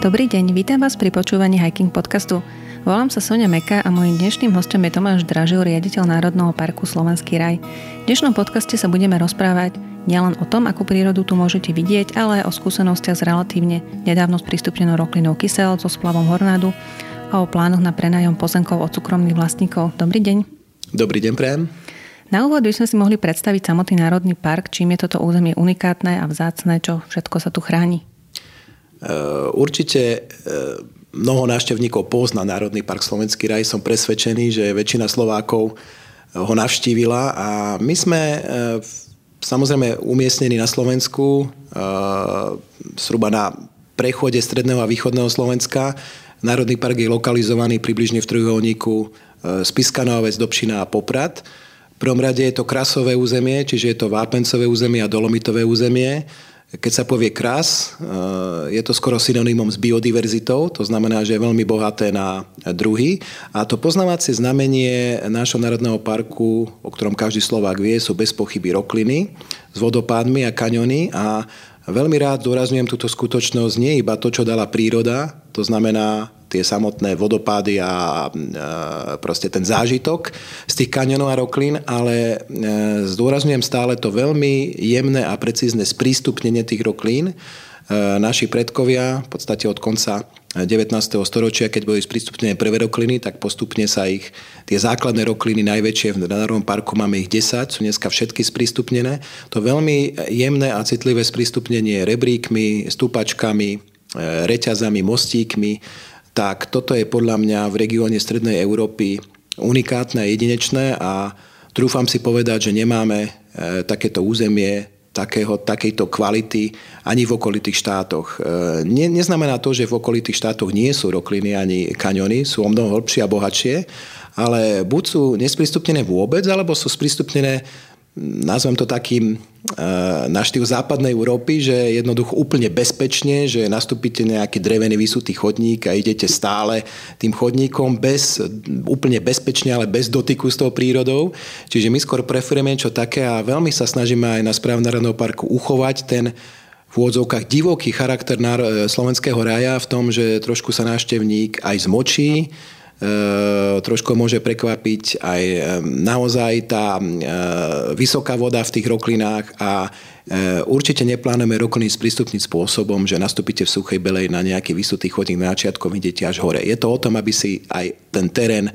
Dobrý deň, vítam vás pri počúvaní Hiking podcastu. Volám sa Sonia Meka a môjim dnešným hostom je Tomáš Dražil, riaditeľ Národného parku Slovenský raj. V dnešnom podcaste sa budeme rozprávať nielen o tom, akú prírodu tu môžete vidieť, ale aj o skúsenostiach s relatívne nedávno sprístupnenou roklinou kysel so splavom Hornádu a o plánoch na prenajom pozemkov od súkromných vlastníkov. Dobrý deň. Dobrý deň, prejem. Na úvod by sme si mohli predstaviť samotný národný park, čím je toto územie unikátne a vzácne, čo všetko sa tu chráni. Eh, určite eh, mnoho návštevníkov pozná Národný park Slovenský raj. Som presvedčený, že väčšina Slovákov eh, ho navštívila a my sme samozrejme umiestnení na Slovensku, zhruba na prechode stredného a východného Slovenska. Národný park je lokalizovaný približne v trojuholníku Spiskanovec, Dobšina a Poprad. V prvom rade je to krasové územie, čiže je to vápencové územie a dolomitové územie. Keď sa povie kras, eh, je to skoro synonymom s biodiverzitou, to znamená, že je veľmi bohaté na druhy. A to poznávacie znamenie nášho národného parku, o ktorom každý Slovák vie, sú bez pochyby rokliny s vodopádmi a kaňony a Veľmi rád dôrazňujem túto skutočnosť, nie iba to, čo dala príroda, to znamená tie samotné vodopády a proste ten zážitok z tých kanionov a roklín, ale e, zdôrazňujem stále to veľmi jemné a precízne sprístupnenie tých roklín. E, naši predkovia v podstate od konca 19. storočia, keď boli sprístupnené prvé rokliny, tak postupne sa ich, tie základné rokliny najväčšie v Národnom parku, máme ich 10, sú dneska všetky sprístupnené. To veľmi jemné a citlivé sprístupnenie rebríkmi, stúpačkami, e, reťazami, mostíkmi, tak toto je podľa mňa v regióne Strednej Európy unikátne a jedinečné a trúfam si povedať, že nemáme e, takéto územie takého, takejto kvality ani v okolitých štátoch. E, ne, neznamená to, že v okolitých štátoch nie sú rokliny ani kaňony, sú o mnoho hĺbšie a bohatšie, ale buď sú nesprístupnené vôbec, alebo sú sprístupnené nazvem to takým e, na štýl západnej Európy, že jednoducho úplne bezpečne, že nastúpite nejaký drevený vysutý chodník a idete stále tým chodníkom bez, úplne bezpečne, ale bez dotyku s tou prírodou. Čiže my skôr preferujeme niečo také a veľmi sa snažíme aj na správe Národného parku uchovať ten v úvodzovkách divoký charakter slovenského raja v tom, že trošku sa návštevník aj zmočí, E, trošku môže prekvapiť aj e, naozaj tá e, vysoká voda v tých roklinách a určite neplánujeme rokliny sprístupniť spôsobom, že nastúpite v suchej belej na nejaký vysutý chodník na začiatku idete až hore. Je to o tom, aby si aj ten terén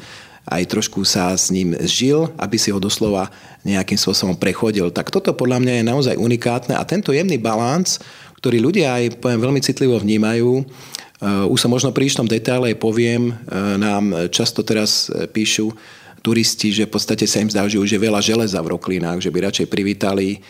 aj trošku sa s ním žil, aby si ho doslova nejakým spôsobom prechodil. Tak toto podľa mňa je naozaj unikátne a tento jemný balans, ktorý ľudia aj poviem, veľmi citlivo vnímajú, už sa možno pri ištom detaile poviem, eh, nám často teraz eh, píšu turisti, že v podstate sa im zdá, že už je veľa železa v roklinách, že by radšej privítali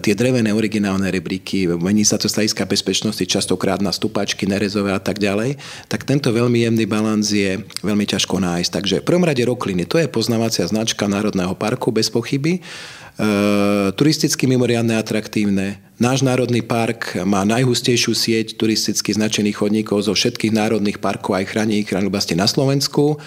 tie drevené originálne rebríky, mení sa to z hľadiska bezpečnosti častokrát na stupačky, nerezové a tak ďalej, tak tento veľmi jemný balans je veľmi ťažko nájsť. Takže v prvom rade rokliny, to je poznávacia značka Národného parku bez pochyby. E, turisticky mimoriadne atraktívne. Náš národný park má najhustejšiu sieť turisticky značených chodníkov zo všetkých národných parkov aj chránených oblasti na Slovensku.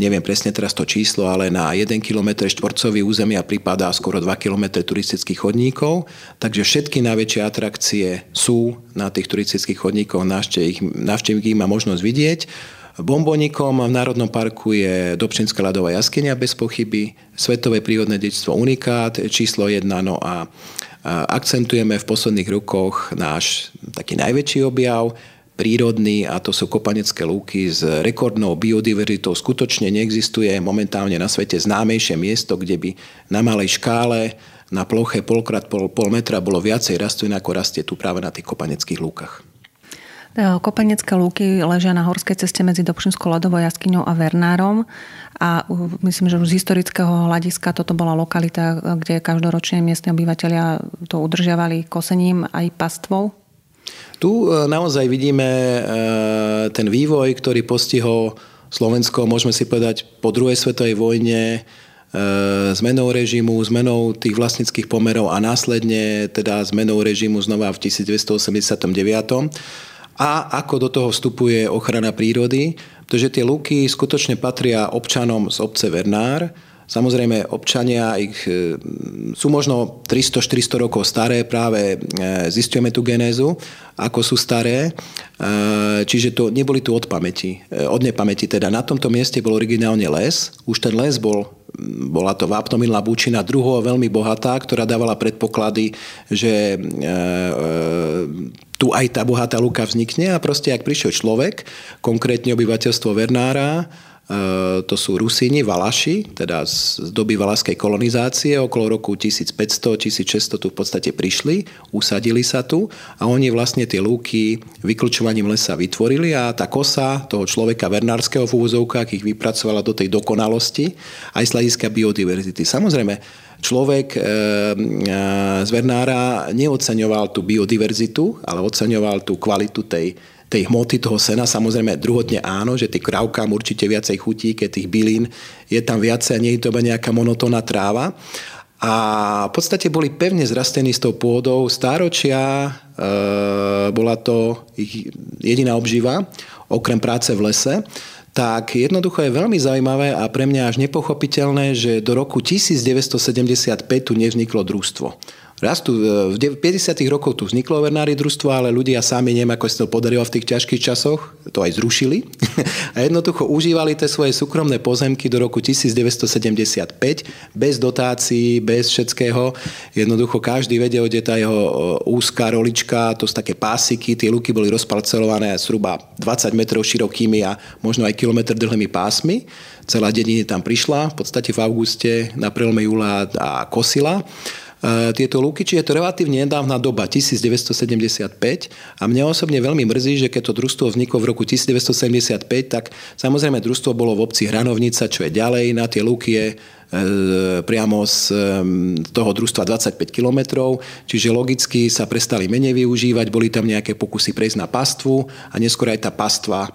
Neviem presne teraz to číslo, ale na 1 km štvorcový územia pripadá skoro 2 km turistických chodníkov, takže všetky najväčšie atrakcie sú na tých turistických chodníkoch, návštevník má možnosť vidieť. Bombonikom v Národnom parku je Dobšinská ľadová jaskynia bez pochyby, Svetové prírodné dedičstvo Unikát, číslo 1, no a akcentujeme v posledných rokoch náš taký najväčší objav, prírodný a to sú kopanecké lúky s rekordnou biodiverzitou. Skutočne neexistuje momentálne na svete známejšie miesto, kde by na malej škále na ploche polkrát pol, pol metra bolo viacej rastlín, ako rastie tu práve na tých kopaneckých lúkach. Kopanecké lúky ležia na horskej ceste medzi Dobšinskou ľadovou jaskyňou a Vernárom a myslím, že už z historického hľadiska toto bola lokalita, kde každoročne miestni obyvateľia to udržiavali kosením aj pastvou. Tu e, naozaj vidíme e, ten vývoj, ktorý postihol Slovensko, môžeme si povedať, po druhej svetovej vojne, zmenou režimu, zmenou tých vlastnických pomerov a následne teda zmenou režimu znova v 1989 a ako do toho vstupuje ochrana prírody, pretože tie luky skutočne patria občanom z obce Vernár, Samozrejme, občania ich e, sú možno 300-400 rokov staré, práve e, zistujeme tú genézu, ako sú staré, čiže to neboli tu od pamäti, od nepamäti. Teda na tomto mieste bol originálne les, už ten les bol bola to vápnomilná búčina druhou veľmi bohatá, ktorá dávala predpoklady, že tu aj tá bohatá luka vznikne a proste ak prišiel človek, konkrétne obyvateľstvo Vernára, to sú Rusíni, Valaši, teda z doby valaskej kolonizácie, okolo roku 1500-1600 tu v podstate prišli, usadili sa tu a oni vlastne tie lúky vyklčovaním lesa vytvorili a tá kosa toho človeka vernárskeho v úvozovkách ich vypracovala do tej dokonalosti aj z hľadiska biodiverzity. Samozrejme, človek e, e, z Vernára neoceňoval tú biodiverzitu, ale oceňoval tú kvalitu tej tej hmoty toho sena, samozrejme druhotne áno, že tým krávkám určite viacej chutí, keď tých bylín je tam viacej a nie je to nejaká monotónna tráva. A v podstate boli pevne zrastení s tou pôdou stáročia, e, bola to ich jediná obživa, okrem práce v lese tak jednoducho je veľmi zaujímavé a pre mňa až nepochopiteľné, že do roku 1975 tu nevzniklo družstvo. Raz tu, e, v 50. rokoch tu vzniklo vernári družstvo, ale ľudia sami, neviem, ako sa to podarilo v tých ťažkých časoch, to aj zrušili a jednoducho užívali tie svoje súkromné pozemky do roku 1975 bez dotácií, bez všetkého. Jednoducho každý vedel, kde tá jeho e, úzká rolička, to sú také pásiky, tie luky boli rozparcelované zhruba 20 metrov širokými a možno aj kilometr dlhými pásmi. Celá dedina tam prišla, v podstate v auguste na prelome júla a kosila. E, tieto lúky, či je to relatívne nedávna doba, 1975 a mňa osobne veľmi mrzí, že keď to družstvo vzniklo v roku 1975, tak samozrejme družstvo bolo v obci Hranovnica, čo je ďalej, na tie lúky je E, priamo z toho družstva 25 kilometrov, čiže logicky sa prestali menej využívať, boli tam nejaké pokusy prejsť na pastvu a neskôr aj tá pastva e,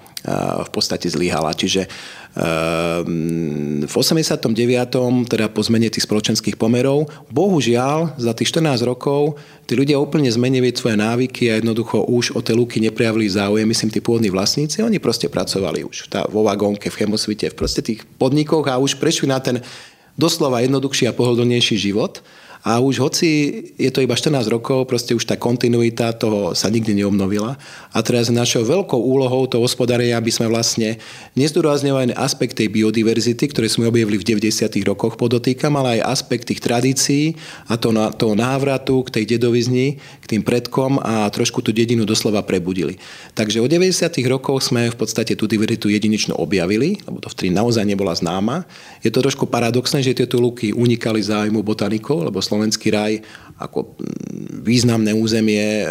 v podstate zlyhala. Čiže v 89. teda po zmene tých spoločenských pomerov, bohužiaľ za tých 14 rokov tí ľudia úplne zmenili svoje návyky a jednoducho už o tie luky neprejavili záujem, myslím, tí pôvodní vlastníci, oni proste pracovali už tá, vo vagónke, v chemosvite, v proste tých podnikoch a už prešli na ten doslova jednoduchší a pohodlnejší život. A už hoci je to iba 14 rokov, proste už tá kontinuita toho sa nikdy neobnovila. A teraz našou veľkou úlohou to hospodárenia, aby sme vlastne nezdôrazňovali aspekt tej biodiverzity, ktoré sme objavili v 90. rokoch podotýkam, ale aj aspekt tých tradícií a to, toho návratu k tej dedovizni, k tým predkom a trošku tú dedinu doslova prebudili. Takže od 90. rokov sme v podstate tú diverzitu jedinečnú objavili, lebo to vtedy naozaj nebola známa. Je to trošku paradoxné, že tieto luky unikali zájmu botanikov, lebo Slovenský raj ako mm, významné územie e,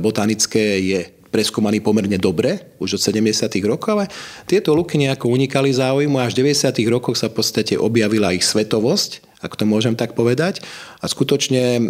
botanické je preskúmaný pomerne dobre, už od 70. rokov, ale tieto luky nejako unikali záujmu a až v 90. rokoch sa v podstate objavila ich svetovosť, ak to môžem tak povedať. A skutočne e,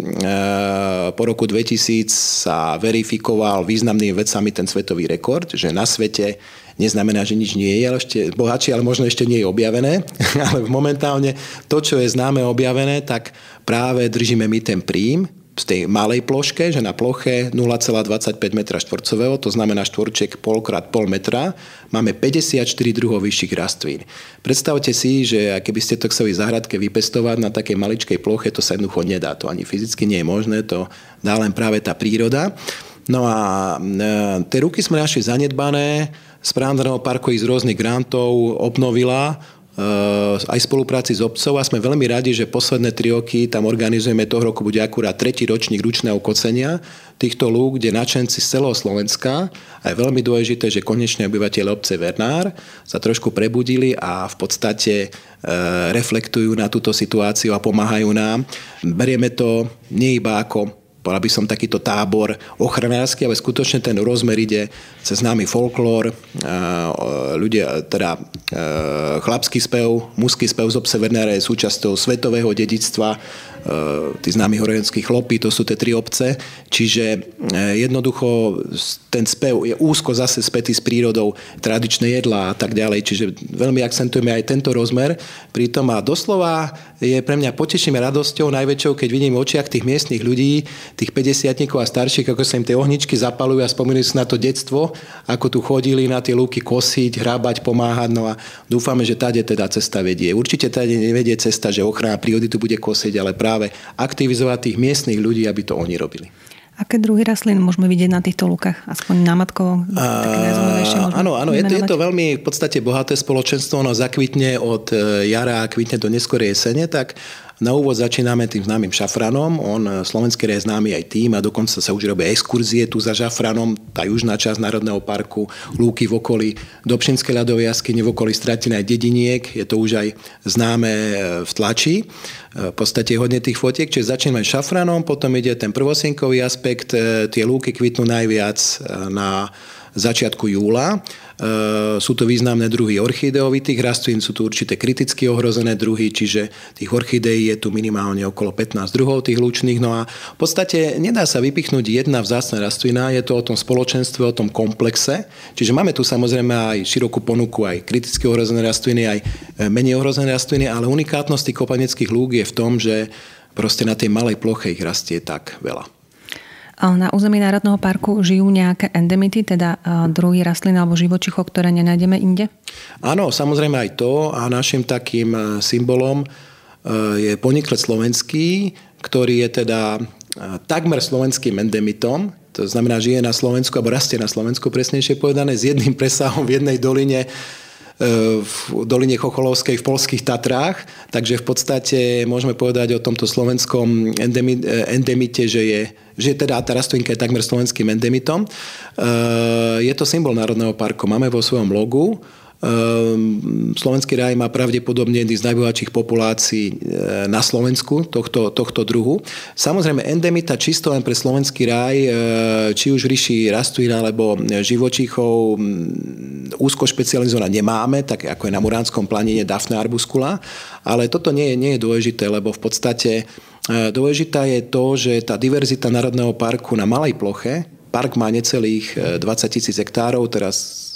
po roku 2000 sa verifikoval významnými vecami ten svetový rekord, že na svete neznamená, že nič nie je, ale ešte bohatšie, ale možno ešte nie je objavené. ale momentálne to, čo je známe objavené, tak práve držíme my ten príjm z tej malej ploške, že na ploche 0,25 m štvorcového, to znamená štvorček polkrát pol metra, máme 54 druhov vyšších rastlín. Predstavte si, že keby ste to chceli záhradke vypestovať na takej maličkej ploche, to sa jednoducho nedá. To ani fyzicky nie je možné, to dá len práve tá príroda. No a e, tie ruky sme našli zanedbané, Správneho parku z rôznych grantov obnovila, aj v spolupráci s obcov a sme veľmi radi, že posledné tri roky tam organizujeme, toho roku bude akurát tretí ročník ručného kocenia týchto lúk, kde načenci z celého Slovenska a je veľmi dôležité, že konečne obyvateľe obce Vernár sa trošku prebudili a v podstate e, reflektujú na túto situáciu a pomáhajú nám. Berieme to nie iba ako povedal by som takýto tábor ochranársky, ale skutočne ten rozmer ide cez známy folklór, ľudia, teda chlapský spev, mužský spev z obce Vernára je súčasťou svetového dedictva tí známi horojenskí chlopy, to sú tie tri obce, čiže jednoducho ten spev je úzko zase spätý s prírodou, tradičné jedlá a tak ďalej, čiže veľmi akcentujeme aj tento rozmer. Pritom a doslova je pre mňa poteším radosťou najväčšou, keď vidím v očiach tých miestnych ľudí, tých 50 a starších, ako sa im tie ohničky zapalujú a spomínajú si na to detstvo, ako tu chodili na tie lúky kosiť, hrábať, pomáhať. No a dúfame, že táde teda cesta vedie. Určite táde nevedie cesta, že ochrana prírody tu bude kosiť, ale práve aktivizovať tých miestnych ľudí, aby to oni robili. Aké druhy rastlín môžeme vidieť na týchto lukách? Aspoň námatkovo? Áno, áno, je to, je to veľmi v podstate bohaté spoločenstvo, ono zakvitne od e, jara a kvitne do neskorej jesene, tak na úvod začíname tým známym šafranom. On e, slovenský je známy aj tým a dokonca sa už robia exkurzie tu za šafranom. Tá južná časť Národného parku, lúky v okolí Dobšinskej ľadovej jaskyne, v okolí Stratinej dediniek. Je to už aj známe e, v tlači. E, v podstate hodne tých fotiek, čiže začíname šafranom, potom ide ten prvosienkový aspekt, tie lúky kvitnú najviac na začiatku júla. E, sú to významné druhy orchideovitých rastlín, sú tu určité kriticky ohrozené druhy, čiže tých orchideí je tu minimálne okolo 15 druhov tých lučných. No a v podstate nedá sa vypichnúť jedna vzácna rastlina, je to o tom spoločenstve, o tom komplexe. Čiže máme tu samozrejme aj širokú ponuku, aj kriticky ohrozené rastliny, aj e, menej ohrozené rastliny, ale unikátnosť tých kopaneckých lúk je v tom, že proste na tej malej ploche ich rastie tak veľa. Na území Národného parku žijú nejaké endemity, teda druhy rastlín alebo živočichov, ktoré nenájdeme inde? Áno, samozrejme aj to a našim takým e, symbolom e, je poniklet slovenský, ktorý je teda e, takmer slovenským endemitom, to znamená, žije na Slovensku, alebo rastie na Slovensku, presnejšie povedané, s jedným presahom v jednej doline v doline Chocholovskej v polských Tatrách, takže v podstate môžeme povedať o tomto slovenskom endemite, že je, že teda tá rastlinka je takmer slovenským endemitom. Je to symbol Národného parku. Máme vo svojom logu Slovenský raj má pravdepodobne jedný z najbohatších populácií e, na Slovensku tohto, tohto druhu. Samozrejme, endemita čisto len pre Slovenský raj, e, či už ríši rastlín alebo živočíchov, úzko špecializovaná nemáme, tak ako je na Muránskom planine Daphne arbuscula, ale toto nie je, nie je dôležité, lebo v podstate e, dôležitá je to, že tá diverzita Národného parku na malej ploche, park má necelých 20 tisíc hektárov, teraz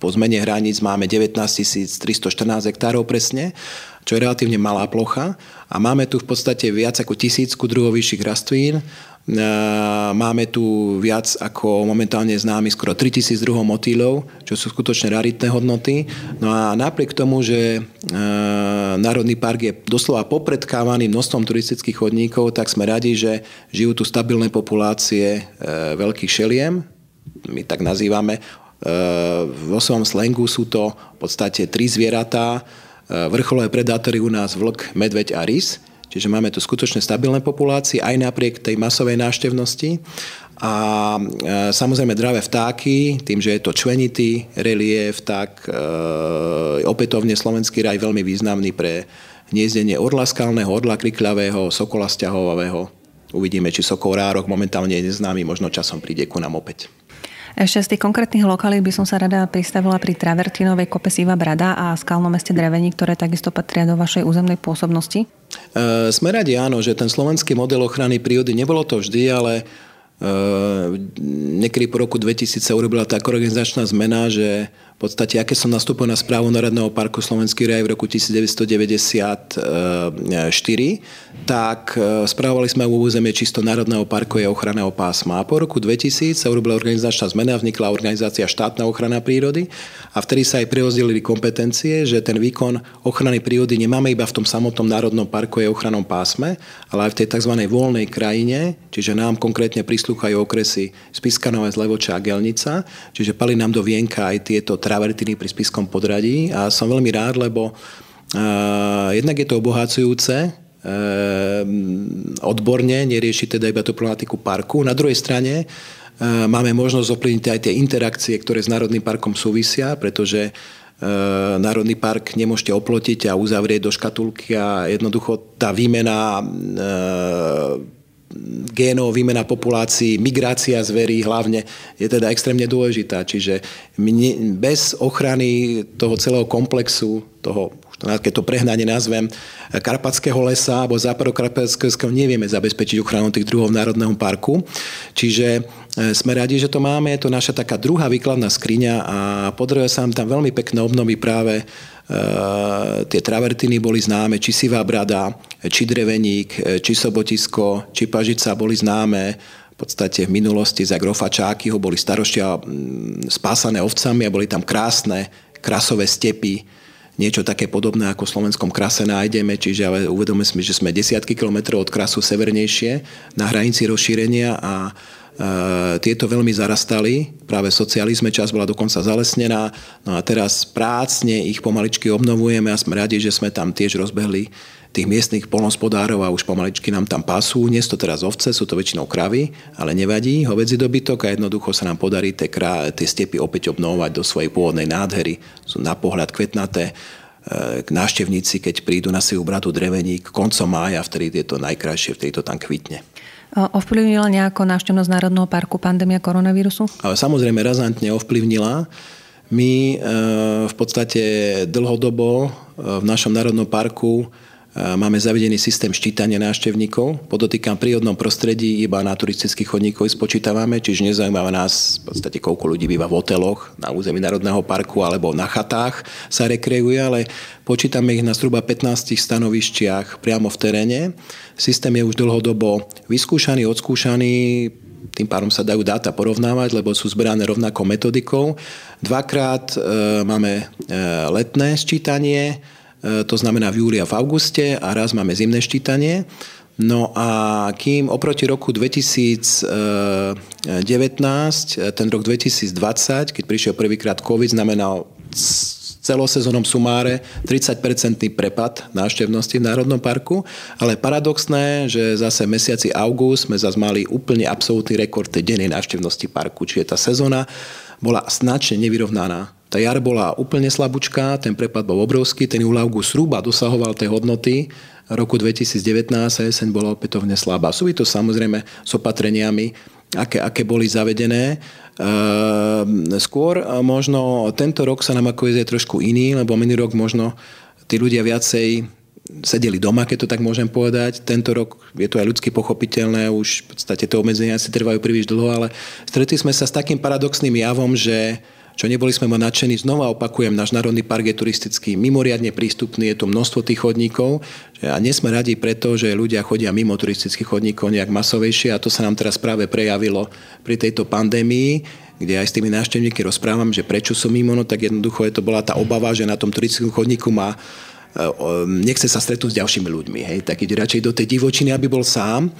po zmene hraníc máme 19 314 hektárov presne, čo je relatívne malá plocha. A máme tu v podstate viac ako tisícku druhov vyšších rastlín. Máme tu viac ako momentálne známy skoro 3000 druhov motýlov, čo sú skutočne raritné hodnoty. No a napriek tomu, že Národný park je doslova popredkávaný množstvom turistických chodníkov, tak sme radi, že žijú tu stabilné populácie e, veľkých šeliem, my tak nazývame, vo svojom slengu sú to v podstate tri zvieratá. Vrcholové predátory u nás vlk, medveď a rys. Čiže máme tu skutočne stabilné populácie aj napriek tej masovej náštevnosti. A e, samozrejme dravé vtáky, tým, že je to členitý relief, tak e, opätovne slovenský raj veľmi významný pre hniezdenie orla skalného, orla krikľavého, sokola stiahovavého. Uvidíme, či sokol rárok momentálne je neznámy, možno časom príde ku nám opäť. Ešte z tých konkrétnych lokalít by som sa rada pristavila pri Travertinovej kope Siva Brada a skalnom meste Drevení, ktoré takisto patria do vašej územnej pôsobnosti. E, sme radi áno, že ten slovenský model ochrany prírody nebolo to vždy, ale e, niekedy po roku 2000 sa urobila tá organizačná zmena, že v podstate, aké som nastúpil na správu Národného parku Slovenský raj v roku 1994, tak e, správovali sme u územie čisto Národného parku a ochranného pásma. A po roku 2000 sa urobila organizačná zmena, vznikla organizácia štátna ochrana prírody a vtedy sa aj preozdelili kompetencie, že ten výkon ochrany prírody nemáme iba v tom samotnom Národnom parku a ochranom pásme, ale aj v tej tzv. voľnej krajine, čiže nám konkrétne prislúchajú okresy Spiskanové, Zlevoča a Gelnica, čiže pali nám do vienka aj tieto travertiny pri Spiskom podradí a som veľmi rád, lebo uh, jednak je to obohacujúce, odborne, nerieši teda iba tú problematiku parku. Na druhej strane máme možnosť ovplyvniť aj tie interakcie, ktoré s Národným parkom súvisia, pretože Národný park nemôžete oplotiť a uzavrieť do škatulky a jednoducho tá výmena génov, výmena populácií, migrácia zverí hlavne je teda extrémne dôležitá. Čiže bez ochrany toho celého komplexu, toho keď to prehnanie nazvem, Karpatského lesa alebo západokarpatského nevieme zabezpečiť ochranu tých druhov v Národného parku. Čiže sme radi, že to máme. Je to naša taká druhá výkladná skriňa a podarilo sa nám tam veľmi pekné obnovy práve Uh, tie travertiny boli známe, či Sivá brada, či Dreveník, či Sobotisko, či Pažica boli známe podstate v minulosti za grofa Čákyho boli staroštia spásané ovcami a boli tam krásne krasové stepy, niečo také podobné ako v slovenskom krase nájdeme, čiže ale uvedome si, že sme desiatky kilometrov od krasu severnejšie na hranici rozšírenia a e, tieto veľmi zarastali. Práve v socializme čas bola dokonca zalesnená. No a teraz prácne ich pomaličky obnovujeme a sme radi, že sme tam tiež rozbehli tých miestnych polnospodárov a už pomaličky nám tam pasú. Nie sú to teraz ovce, sú to väčšinou kravy, ale nevadí, hovedzí dobytok a jednoducho sa nám podarí tie, krá, tie stepy opäť obnovovať do svojej pôvodnej nádhery. Sú na pohľad kvetnaté, e, návštevníci, keď prídu na sivu bratu dreveník koncom mája, vtedy je to najkrajšie, vtedy to tam kvitne. Ovplyvnila nejako návštevnosť Národného parku pandémia koronavírusu? Samozrejme razantne ovplyvnila. My e, v podstate dlhodobo e, v našom Národnom parku Máme zavedený systém ščítania návštevníkov. Podotýkam v prírodnom prostredí iba na turistických chodníkov spočítavame, čiže nezaujíma nás v podstate koľko ľudí býva v hoteloch na území Národného parku alebo na chatách sa rekreuje, ale počítame ich na zhruba 15 stanovišťach priamo v teréne. Systém je už dlhodobo vyskúšaný, odskúšaný, tým pádom sa dajú dáta porovnávať, lebo sú zberané rovnakou metodikou. Dvakrát e, máme e, letné sčítanie, to znamená v júli a v auguste a raz máme zimné ščítanie. No a kým oproti roku 2019, e, ten rok 2020, keď prišiel prvýkrát COVID, znamenal celosezónom sumáre 30-percentný prepad návštevnosti v Národnom parku, ale paradoxné, že zase mesiaci august sme zase mali úplne absolútny rekord tej dennej návštevnosti parku, čiže tá sezóna bola značne nevyrovnaná tá jar bola úplne slabúčka, ten prepad bol obrovský, ten úľavku sruba dosahoval tie hodnoty roku 2019 a jeseň bola opätovne slabá. Sú to samozrejme s opatreniami, aké, aké boli zavedené. Ehm, skôr možno tento rok sa nám ako je trošku iný, lebo minulý rok možno tí ľudia viacej sedeli doma, keď to tak môžem povedať. Tento rok je to aj ľudsky pochopiteľné, už v podstate to obmedzenia si trvajú príliš dlho, ale stretli sme sa s takým paradoxným javom, že čo neboli sme ma nadšení. Znova opakujem, náš národný park je turistický mimoriadne prístupný, je tu množstvo tých chodníkov a nie sme radi preto, že ľudia chodia mimo turistických chodníkov nejak masovejšie a to sa nám teraz práve prejavilo pri tejto pandémii kde aj s tými návštevníky rozprávam, že prečo sú mimo, no tak jednoducho je to bola tá obava, že na tom turistickom chodníku má nechce sa stretnúť s ďalšími ľuďmi, hej, tak ide radšej do tej divočiny, aby bol sám.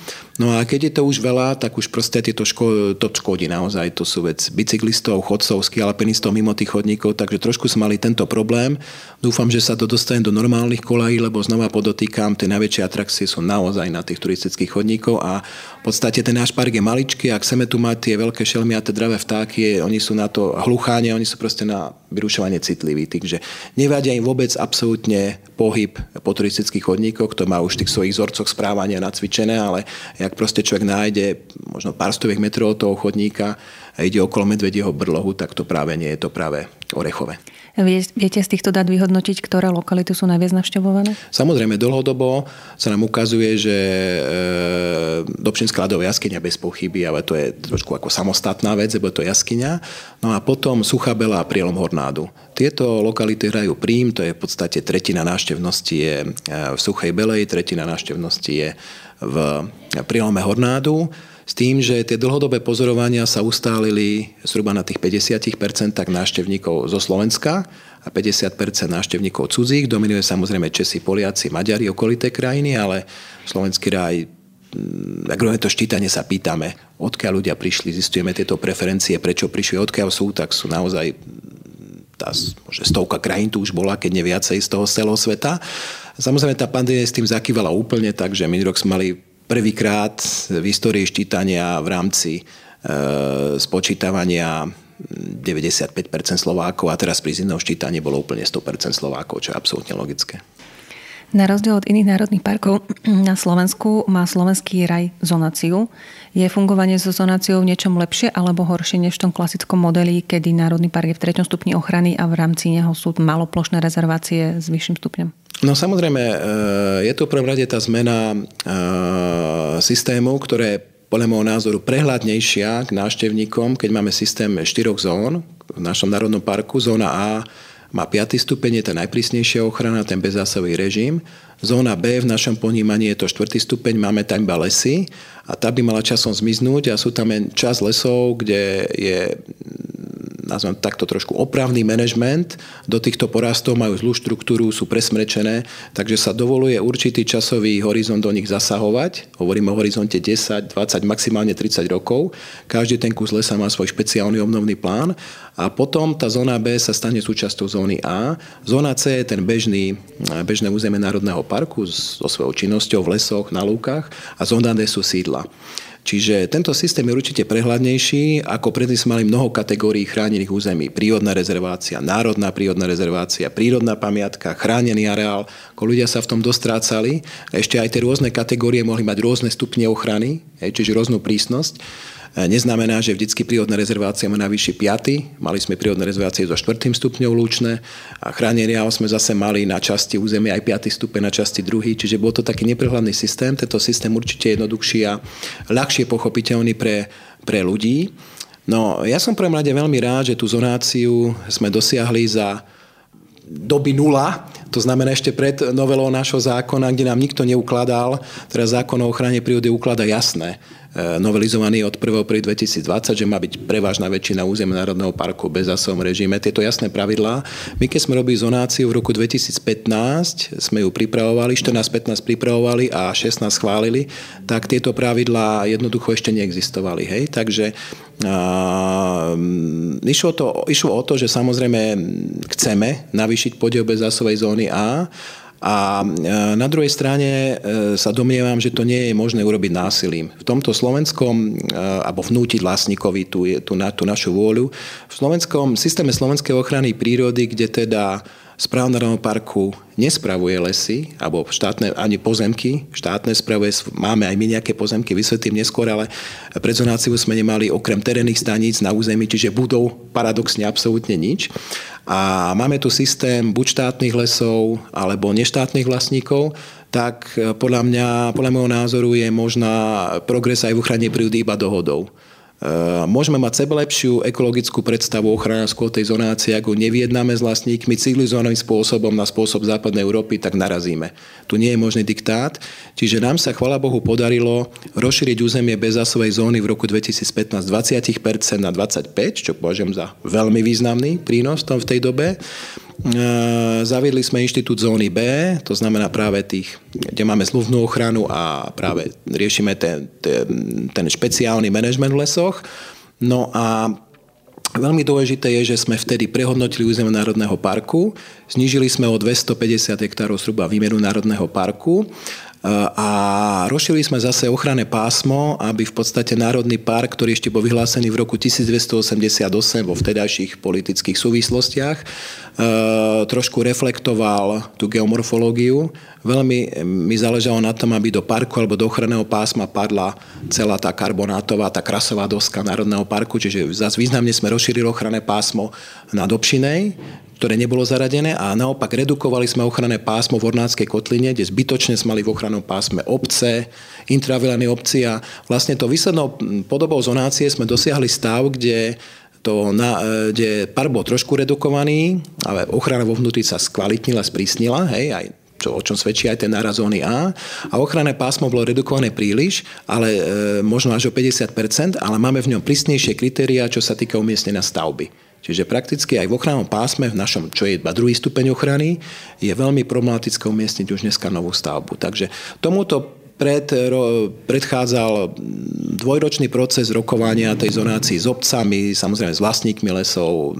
No a keď je to už veľa, tak už proste tieto ško- to škodí naozaj. To sú vec bicyklistov, chodcov, skialpinistov mimo tých chodníkov, takže trošku sme mali tento problém. Dúfam, že sa to dostane do normálnych kolají, lebo znova podotýkam, tie najväčšie atrakcie sú naozaj na tých turistických chodníkov a v podstate ten náš park je maličký a chceme tu mať tie veľké šelmiaté dravé vtáky, oni sú na to hlucháne, oni sú proste na vyrušovanie citliví. Takže nevadia im vôbec absolútne pohyb po turistických chodníkoch, to má už v tých svojich vzorcoch správania nacvičené, ale jak proste človek nájde možno pár stoviek metrov od toho chodníka a ide okolo medvedieho brlohu, tak to práve nie je to práve orechové. Viete z týchto dát vyhodnotiť, ktoré lokality sú najviac navštevované? Samozrejme, dlhodobo sa nám ukazuje, že e, Dobšinská ľadová jaskyňa bez pochyby, ale to je trošku ako samostatná vec, lebo to je jaskyňa. No a potom Suchá Bela a Prielom Hornádu. Tieto lokality hrajú príjm, to je v podstate tretina návštevnosti je e, v Suchej Belej, tretina návštevnosti je v Prielome Hornádu s tým, že tie dlhodobé pozorovania sa ustálili zhruba na tých 50% návštevníkov zo Slovenska a 50% návštevníkov cudzích. Dominuje samozrejme Česi, Poliaci, Maďari, okolité krajiny, ale slovenský raj mm, robíme to ščítanie, sa pýtame, odkiaľ ľudia prišli, zistujeme tieto preferencie, prečo prišli, odkiaľ sú, tak sú naozaj mm, tá môže stovka krajín tu už bola, keď nie viacej z toho celého sveta. Samozrejme, tá pandémia s tým zakývala úplne tak, že minulý rok sme mali prvýkrát v histórii ščítania v rámci e, spočítavania 95% Slovákov a teraz pri zimnom ščítaní bolo úplne 100% Slovákov, čo je absolútne logické. Na rozdiel od iných národných parkov na Slovensku má slovenský raj zonáciu. Je fungovanie so zonáciou v niečom lepšie alebo horšie než v tom klasickom modeli, kedy Národný park je v treťom stupni ochrany a v rámci neho sú maloplošné rezervácie s vyšším stupňom? No samozrejme, e, je to v prvom rade tá zmena e, systému, ktoré podľa môjho názoru prehľadnejšia k návštevníkom, keď máme systém štyroch zón v našom národnom parku. Zóna A má 5. stupeň, je tá najprísnejšia ochrana, ten bezzásahový režim. Zóna B v našom ponímaní je to 4. stupeň, máme tam iba lesy a tá by mala časom zmiznúť a sú tam čas lesov, kde je nazvem takto trošku opravný manažment, do týchto porastov majú zlú štruktúru, sú presmrečené, takže sa dovoluje určitý časový horizont do nich zasahovať. Hovorím o horizonte 10, 20, maximálne 30 rokov. Každý ten kus lesa má svoj špeciálny obnovný plán a potom tá zóna B sa stane súčasťou zóny A. Zóna C je ten bežný, bežné územie Národného parku so svojou činnosťou v lesoch, na lúkach a zóna D sú sídla. Čiže tento systém je určite prehľadnejší, ako predtým sme mali mnoho kategórií chránených území. Prírodná rezervácia, národná prírodná rezervácia, prírodná pamiatka, chránený areál. Ako ľudia sa v tom dostrácali. Ešte aj tie rôzne kategórie mohli mať rôzne stupne ochrany, čiže rôznu prísnosť. E, neznamená, že vždycky prírodná rezervácia má najvyšší 5. Mali sme prírodné rezervácie so 4. stupňou lúčne a chránený sme zase mali na časti územia aj 5. stupeň, na časti 2. Čiže bol to taký neprehľadný systém. Tento systém určite jednoduchší a ľahšie pochopiteľný pre, pre ľudí. No, ja som prvom rade veľmi rád, že tú zonáciu sme dosiahli za doby nula, to znamená ešte pred novelou nášho zákona, kde nám nikto neukladal, teraz zákon o ochrane prírody uklada jasné, E, novelizovaný od 1. 2020, že má byť prevažná väčšina územia Národného parku bez zásovom režime. Tieto jasné pravidlá. My keď sme robili zonáciu v roku 2015, sme ju pripravovali, 14-15 pripravovali a 16 schválili, tak tieto pravidlá jednoducho ešte neexistovali. Hej? Takže a, išlo, to, išlo o to, že samozrejme chceme navýšiť podiel zásovej zóny A, a e, na druhej strane e, sa domnievam, že to nie je možné urobiť násilím. V tomto slovenskom, e, alebo vnútiť vlastníkovi tú, tú, tú našu vôľu, v slovenskom systéme slovenskej ochrany prírody, kde teda Správa Národného parku nespravuje lesy, alebo štátne, ani pozemky. Štátne spravuje, máme aj my nejaké pozemky, vysvetlím neskôr, ale pred zonáciu sme nemali okrem terénnych staníc na území, čiže budov paradoxne absolútne nič. A máme tu systém buď štátnych lesov, alebo neštátnych vlastníkov, tak podľa mňa, podľa môjho názoru je možná progres aj v ochrane prírody iba dohodou. Môžeme mať sebe lepšiu ekologickú predstavu ochranárskú tej zonácie, ako neviedname s vlastníkmi civilizovaným spôsobom na spôsob západnej Európy, tak narazíme. Tu nie je možný diktát, čiže nám sa, chvala Bohu, podarilo rozšíriť územie bezásovej zóny v roku 2015 z 20% na 25%, čo považujem za veľmi významný prínos v tej dobe. E, zaviedli sme inštitút zóny B, to znamená práve tých, kde máme zluvnú ochranu a práve riešime ten, ten, ten špeciálny manažment v lesoch. No a Veľmi dôležité je, že sme vtedy prehodnotili územie Národného parku, znížili sme o 250 hektárov zhruba výmeru Národného parku a rozšili sme zase ochranné pásmo, aby v podstate Národný park, ktorý ešte bol vyhlásený v roku 1288 vo vtedajších politických súvislostiach, e, trošku reflektoval tú geomorfológiu. Veľmi mi záležalo na tom, aby do parku alebo do ochranného pásma padla celá tá karbonátová, tá krasová doska Národného parku, čiže zase významne sme rozšírili ochranné pásmo na Dobšinej, ktoré nebolo zaradené a naopak redukovali sme ochranné pásmo v Ornátskej kotline, kde zbytočne sme mali v ochrannom pásme obce, intravilány obci vlastne to výslednou podobou zonácie sme dosiahli stav, kde to na, e, kde par bol trošku redukovaný, ale ochrana vo vnútri sa skvalitnila, sprísnila, hej, aj čo, o čom svedčí aj ten náraz zóny A. A ochranné pásmo bolo redukované príliš, ale e, možno až o 50%, ale máme v ňom prísnejšie kritériá, čo sa týka umiestnenia stavby. Čiže prakticky aj v ochrannom pásme, v našom, čo je iba druhý stupeň ochrany, je veľmi problematické umiestniť už dneska novú stavbu. Takže tomuto pred, ro, predchádzal dvojročný proces rokovania tej zonácii s obcami, samozrejme s vlastníkmi lesov,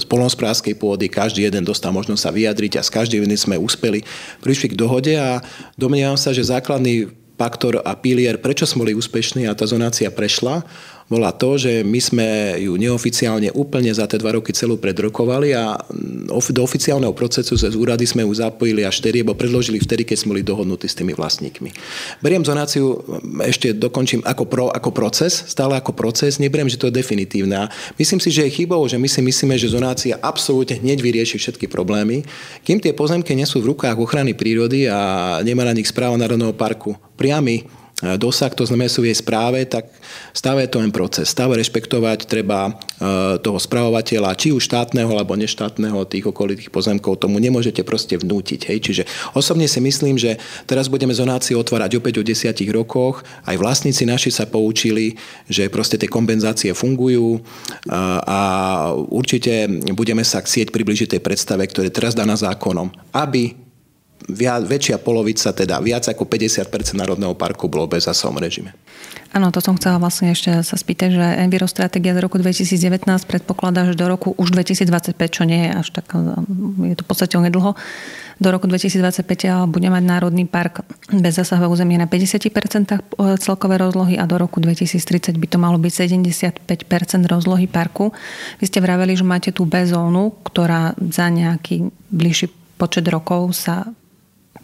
z polnospodárskej pôdy, každý jeden dostal možnosť sa vyjadriť a s každým sme úspeli, prišli k dohode a domnievam sa, že základný faktor a pilier, prečo sme boli úspešní a tá zonácia prešla, bola to, že my sme ju neoficiálne úplne za tie dva roky celú predrokovali a do oficiálneho procesu cez úrady sme ju zapojili až vtedy, alebo predložili vtedy, keď sme boli dohodnutí s tými vlastníkmi. Beriem zonáciu, ešte dokončím, ako, pro, ako proces, stále ako proces, neberiem, že to je definitívne. Myslím si, že je chybou, že my si myslíme, že zonácia absolútne hneď vyrieši všetky problémy, kým tie pozemky nie sú v rukách ochrany prírody a nemá na nich správa Národného parku priamy dosah, to znamená sú jej správe, tak stále je to len proces. Stále rešpektovať treba e, toho spravovateľa, či už štátneho alebo neštátneho tých okolitých pozemkov, tomu nemôžete proste vnútiť. Hej. Čiže osobne si myslím, že teraz budeme zonáciu otvárať opäť o desiatich rokoch. Aj vlastníci naši sa poučili, že proste tie kompenzácie fungujú e, a určite budeme sa chcieť približiť tej predstave, ktoré teraz daná zákonom, aby viac, väčšia polovica, teda viac ako 50% Národného parku bolo bez zásahovom režime. Áno, to som chcela vlastne ešte sa spýtať, že Enviro stratégia z roku 2019 predpokladá, že do roku už 2025, čo nie je až tak, je to v podstate nedlho, do roku 2025 bude mať Národný park bez zásahového územia na 50% celkové rozlohy a do roku 2030 by to malo byť 75% rozlohy parku. Vy ste vraveli, že máte tú B zónu, ktorá za nejaký bližší počet rokov sa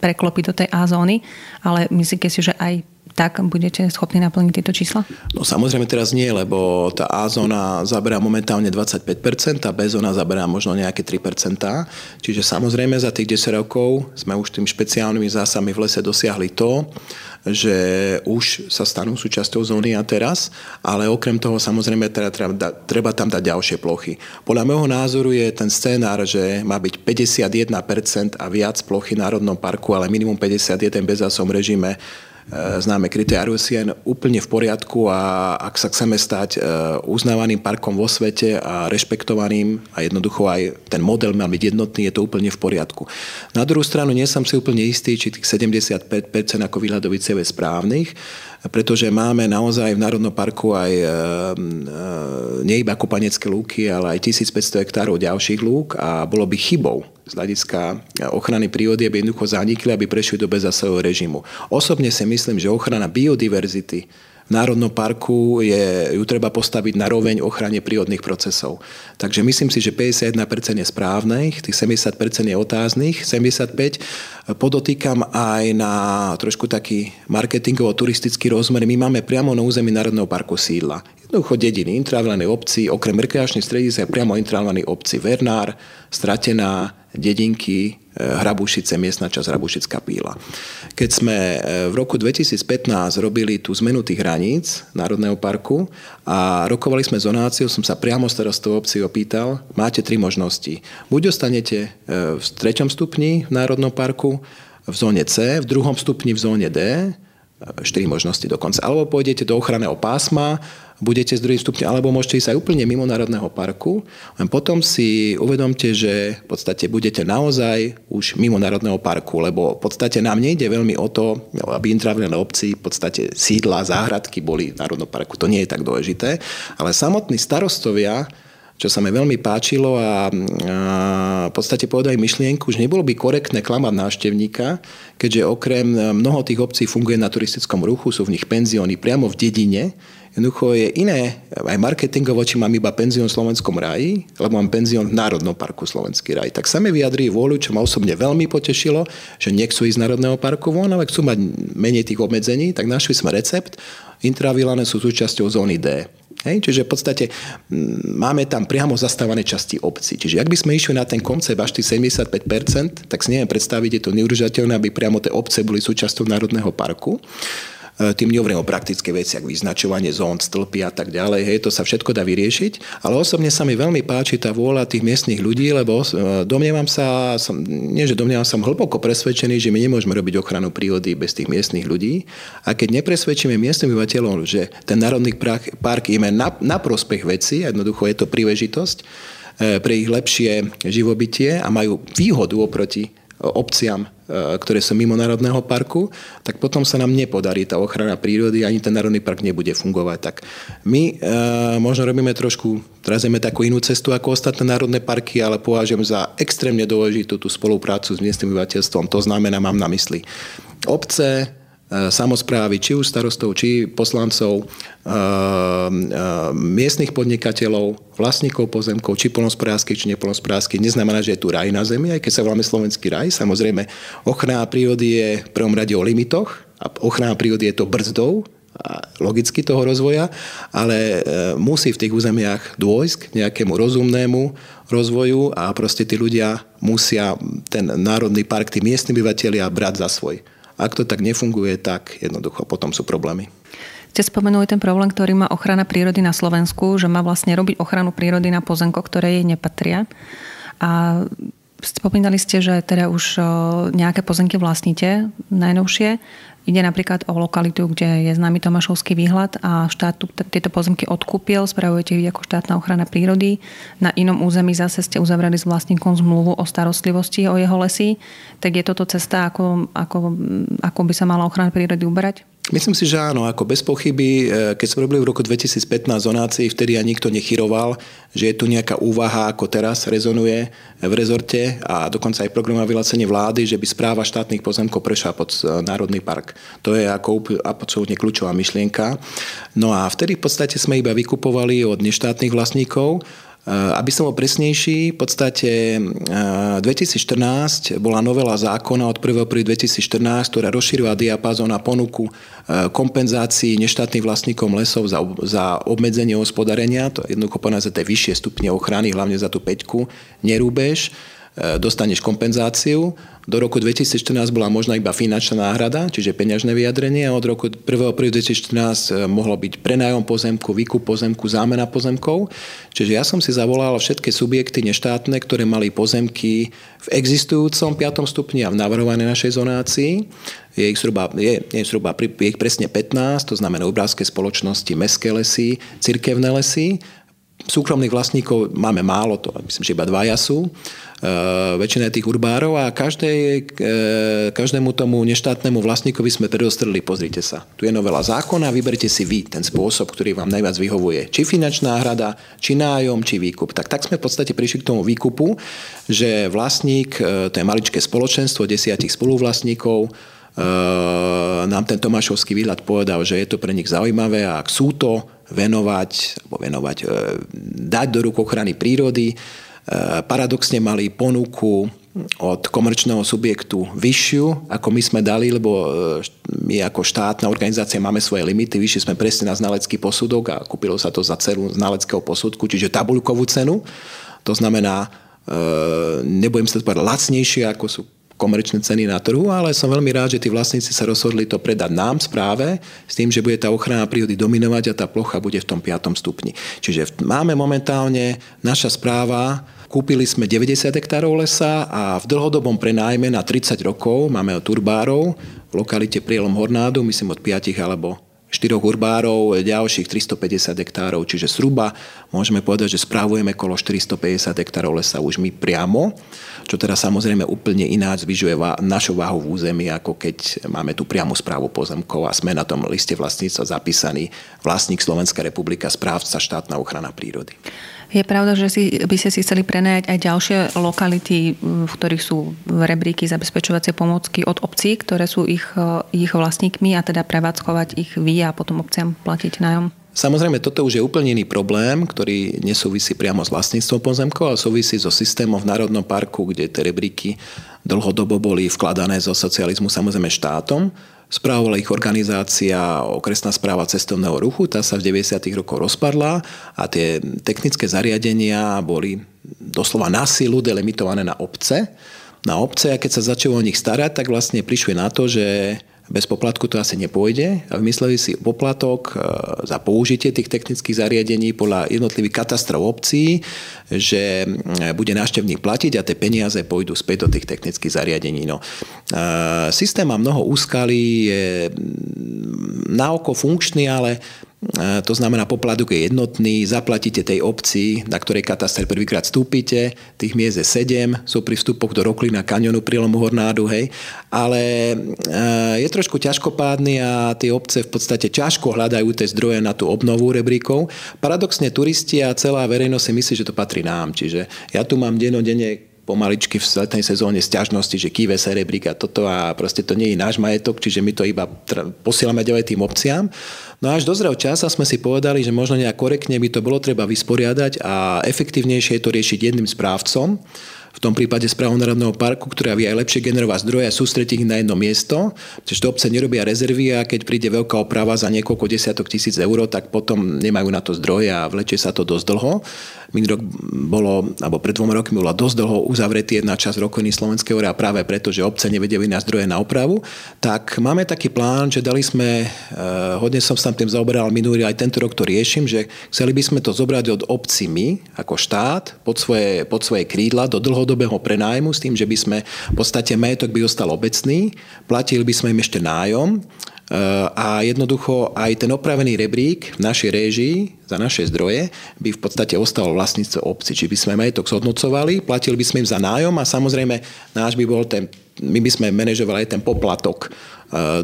preklopiť do tej A zóny, ale myslíte si, že aj tak budete schopní naplniť tieto čísla? No samozrejme teraz nie, lebo tá A zóna zaberá momentálne 25%, a B zóna zaberá možno nejaké 3%. Čiže samozrejme za tých 10 rokov sme už tým špeciálnymi zásami v lese dosiahli to, že už sa stanú súčasťou zóny a teraz, ale okrem toho samozrejme teda treba, treba tam dať ďalšie plochy. Podľa môjho názoru je ten scénár, že má byť 51% a viac plochy v Národnom parku, ale minimum 51 bez zásom režime známe kritérium Sien úplne v poriadku a ak sa chceme stať e, uznávaným parkom vo svete a rešpektovaným a jednoducho aj ten model má byť jednotný, je to úplne v poriadku. Na druhú stranu nie som si úplne istý, či tých 75% ako výhľadoviciev je správnych, pretože máme naozaj v Národnom parku aj e, nie iba kopanecké lúky, ale aj 1500 hektárov ďalších lúk a bolo by chybou z hľadiska ochrany prírody, aby jednoducho zanikli, aby prešli do bezasahového režimu. Osobne si myslím, že ochrana biodiverzity v Národnom parku je, ju treba postaviť na roveň ochrane prírodných procesov. Takže myslím si, že 51% je správnych, tých 70% je otáznych, 75% podotýkam aj na trošku taký marketingovo-turistický rozmer. My máme priamo na území Národného parku sídla. Jednoducho dediny, intravilné obci, okrem rekreačných stredíc je priamo intravilné obci Vernár, Stratená, dedinky, e, Hrabušice, miestna časť Hrabušická píla. Keď sme e, v roku 2015 robili tú zmenu tých hraníc Národného parku a rokovali sme zonáciu, som sa priamo starostov obci opýtal, máte tri možnosti. Buď ostanete e, v treťom stupni v Národnom parku, v zóne C, v druhom stupni v zóne D, 4 možnosti dokonca. Alebo pôjdete do ochranného pásma, budete z druhým stupňa, alebo môžete ísť aj úplne mimo Národného parku. Len potom si uvedomte, že v podstate budete naozaj už mimo Národného parku, lebo v podstate nám nejde veľmi o to, aby intravilné obci v podstate sídla, záhradky boli v Národnom parku. To nie je tak dôležité. Ale samotní starostovia čo sa mi veľmi páčilo a, a v podstate povedali myšlienku, že nebolo by korektné klamať návštevníka, keďže okrem mnoho tých obcí funguje na turistickom ruchu, sú v nich penzióny priamo v dedine, Jednoducho je iné, aj marketingovo, či mám iba penzión v Slovenskom raji, alebo mám penzión v Národnom parku Slovenský raj. Tak sami vyjadrí vôľu, čo ma osobne veľmi potešilo, že nechcú ísť z Národného parku von, ale chcú mať menej tých obmedzení, tak našli sme recept. Intraviláne sú súčasťou zóny D. Hej, čiže v podstate máme tam priamo zastávané časti obci. Čiže ak by sme išli na ten koncept až tých 75%, tak si neviem predstaviť, je to neužiteľné, aby priamo tie obce boli súčasťou Národného parku. E, tým nehovorím o praktické veci, ako vyznačovanie zón, stĺpy a tak ďalej. Hej, to sa všetko dá vyriešiť, ale osobne sa mi veľmi páči tá vôľa tých miestnych ľudí, lebo e, domnievam sa, som, nie že domnievam sa, hlboko presvedčený, že my nemôžeme robiť ochranu prírody bez tých miestnych ľudí. A keď nepresvedčíme miestnym obyvateľom, že ten národný park je na, na prospech veci, jednoducho je to príležitosť e, pre ich lepšie živobytie a majú výhodu oproti obciam, e, ktoré sú mimo Národného parku, tak potom sa nám nepodarí tá ochrana prírody, ani ten Národný park nebude fungovať. Tak my e, možno robíme trošku, trazíme takú inú cestu ako ostatné národné parky, ale považujem za extrémne dôležitú tú spoluprácu s miestnym obyvateľstvom. To znamená, mám na mysli obce, samozprávy, či už starostov, či poslancov, miestnych podnikateľov, vlastníkov pozemkov, či polnospodárských, či nepolnospodárských. Neznamená, že je tu raj na zemi, aj keď sa voláme slovenský raj. Samozrejme, ochrana prírody je v prvom rade o limitoch a ochrana prírody je to brzdou logicky toho rozvoja, ale e, musí v tých územiach dôjsť k nejakému rozumnému rozvoju a proste tí ľudia musia ten národný park, tí miestni obyvateľia brať za svoj. Ak to tak nefunguje, tak jednoducho potom sú problémy. Ste spomenuli ten problém, ktorý má ochrana prírody na Slovensku, že má vlastne robiť ochranu prírody na pozemko, ktoré jej nepatria. A spomínali ste, že teda už nejaké pozemky vlastníte najnovšie. Ide napríklad o lokalitu, kde je známy Tomášovský výhľad a štát tieto pozemky odkúpil, spravujete ich ako štátna ochrana prírody. Na inom území zase ste uzavreli s vlastníkom zmluvu o starostlivosti o jeho lesy. Tak je toto cesta, ako, ako, ako by sa mala ochrana prírody uberať? Myslím si, že áno, ako bez pochyby, e, keď sme robili v roku 2015 zonácii, vtedy ja nikto nechyroval, že je tu nejaká úvaha, ako teraz rezonuje v rezorte a dokonca aj programové vyhlásenie vlády, že by správa štátnych pozemkov prešla pod e, Národný park. To je ako absolútne kľúčová myšlienka. No a vtedy v podstate sme iba vykupovali od neštátnych vlastníkov aby som bol presnejší, v podstate 2014 eh, bola novela zákona od 1. 2014, ktorá rozšírila diapazón na ponuku eh, kompenzácií neštátnym vlastníkom lesov za, obmedzenie hospodárenia, to jednoducho povedať za tie vyššie stupne ochrany, hlavne za tú peťku, nerúbež dostaneš kompenzáciu. Do roku 2014 bola možná iba finančná náhrada, čiže peňažné vyjadrenie od roku 1. 2014 mohlo byť prenájom pozemku, výkup pozemku, zámena pozemkov. Čiže ja som si zavolal všetky subjekty neštátne, ktoré mali pozemky v existujúcom 5. stupni a v navrhovanej našej zonácii. Je ich, zhruba, je, je, zhruba, je ich presne 15, to znamená obrázke spoločnosti, mestské lesy, cirkevné lesy. Súkromných vlastníkov máme málo, to myslím, že iba dvaja sú. Eh, väčšina tých urbárov a každej, eh, každému tomu neštátnemu vlastníkovi sme predostreli, pozrite sa, tu je novela zákona, vyberte si vy ten spôsob, ktorý vám najviac vyhovuje. Či finančná hrada, či nájom, či výkup. Tak, tak sme v podstate prišli k tomu výkupu, že vlastník, eh, to je maličké spoločenstvo desiatich spoluvlastníkov, nám ten Tomášovský výhľad povedal, že je to pre nich zaujímavé a ak sú to venovať, alebo venovať, dať do rúk ochrany prírody, Eh, paradoxne mali ponuku od komerčného subjektu vyššiu, ako my sme dali, lebo eh, my ako štátna organizácia máme svoje limity, vyššie sme presne na znalecký posudok a kúpilo sa to za cenu znaleckého posudku, čiže tabulkovú cenu. To znamená, nebudem sa to povedať lacnejšie, ako sú komerčné ceny na trhu, ale som veľmi rád, že tí vlastníci sa rozhodli to predať nám správe s tým, že bude tá ochrana prírody dominovať a tá plocha bude v tom 5. stupni. Čiže máme momentálne naša správa, Kúpili sme 90 hektárov lesa a v dlhodobom prenájme na 30 rokov máme turbárov v lokalite Prielom Hornádu, myslím od 5 alebo štyroch urbárov, ďalších 350 hektárov, čiže zhruba môžeme povedať, že správujeme kolo 450 hektárov lesa už my priamo, čo teda samozrejme úplne ináč zvyžuje našu váhu v území, ako keď máme tu priamu správu pozemkov a sme na tom liste vlastníctva zapísaný vlastník Slovenská republika, správca štátna ochrana prírody. Je pravda, že si, by ste si chceli prenajať aj ďalšie lokality, v ktorých sú rebríky zabezpečovacie pomocky od obcí, ktoré sú ich, e, ich vlastníkmi a teda prevádzkovať ich vy a potom obciam platiť nájom? Samozrejme, toto už je úplne iný problém, ktorý nesúvisí priamo s vlastníctvom pozemkov, ale súvisí so systémom v Národnom parku, kde tie rebríky dlhodobo boli vkladané zo socializmu samozrejme štátom. Správovala ich organizácia Okresná správa cestovného ruchu, tá sa v 90. rokoch rozpadla a tie technické zariadenia boli doslova na silu delimitované na obce. Na obce a keď sa začalo o nich starať, tak vlastne prišli na to, že bez poplatku to asi nepôjde a vymysleli si poplatok e, za použitie tých technických zariadení podľa jednotlivých katastrov obcí, že e, bude návštevník platiť a tie peniaze pôjdu späť do tých technických zariadení. No. E, systém má mnoho úskalí, je na oko funkčný, ale to znamená, poplatok je jednotný, zaplatíte tej obci, na ktorej kataster prvýkrát vstúpite, tých miest je 7, sú pri vstupoch do Roklina, kanionu, prílomu Hornádu, hej. Ale je trošku ťažkopádny a tie obce v podstate ťažko hľadajú tie zdroje na tú obnovu rebríkov. Paradoxne turisti a celá verejnosť si myslí, že to patrí nám. Čiže ja tu mám denodene pomaličky v letnej sezóne sťažnosti, že kýve sa rebrík a toto a proste to nie je náš majetok, čiže my to iba posielame ďalej tým obciám. No až dozrel čas a sme si povedali, že možno nejak korektne by to bolo treba vysporiadať a efektívnejšie je to riešiť jedným správcom v tom prípade správu Národného parku, ktorá vie aj lepšie generovať zdroje a sústrediť ich na jedno miesto, pretože obce nerobia rezervy a keď príde veľká oprava za niekoľko desiatok tisíc eur, tak potom nemajú na to zdroje a vlečie sa to dosť dlho. Minulý rok bolo, alebo pred dvoma rokmi bola dosť dlho uzavretý jedna časť rokoviny Slovenskej a práve preto, že obce nevedeli na zdroje na opravu. Tak máme taký plán, že dali sme, eh, hodne som sa tým zaoberal minulý aj tento rok to riešim, že chceli by sme to zobrať od obcí my, ako štát, pod svoje, pod svoje krídla do dlhodobého prenájmu s tým, že by sme v podstate majetok by ostal obecný, platili by sme im ešte nájom a jednoducho aj ten opravený rebrík v našej réžii za naše zdroje by v podstate ostalo vlastníctvo obci. Či by sme majetok zhodnocovali, platili by sme im za nájom a samozrejme náš by bol ten, my by sme manažovali aj ten poplatok e,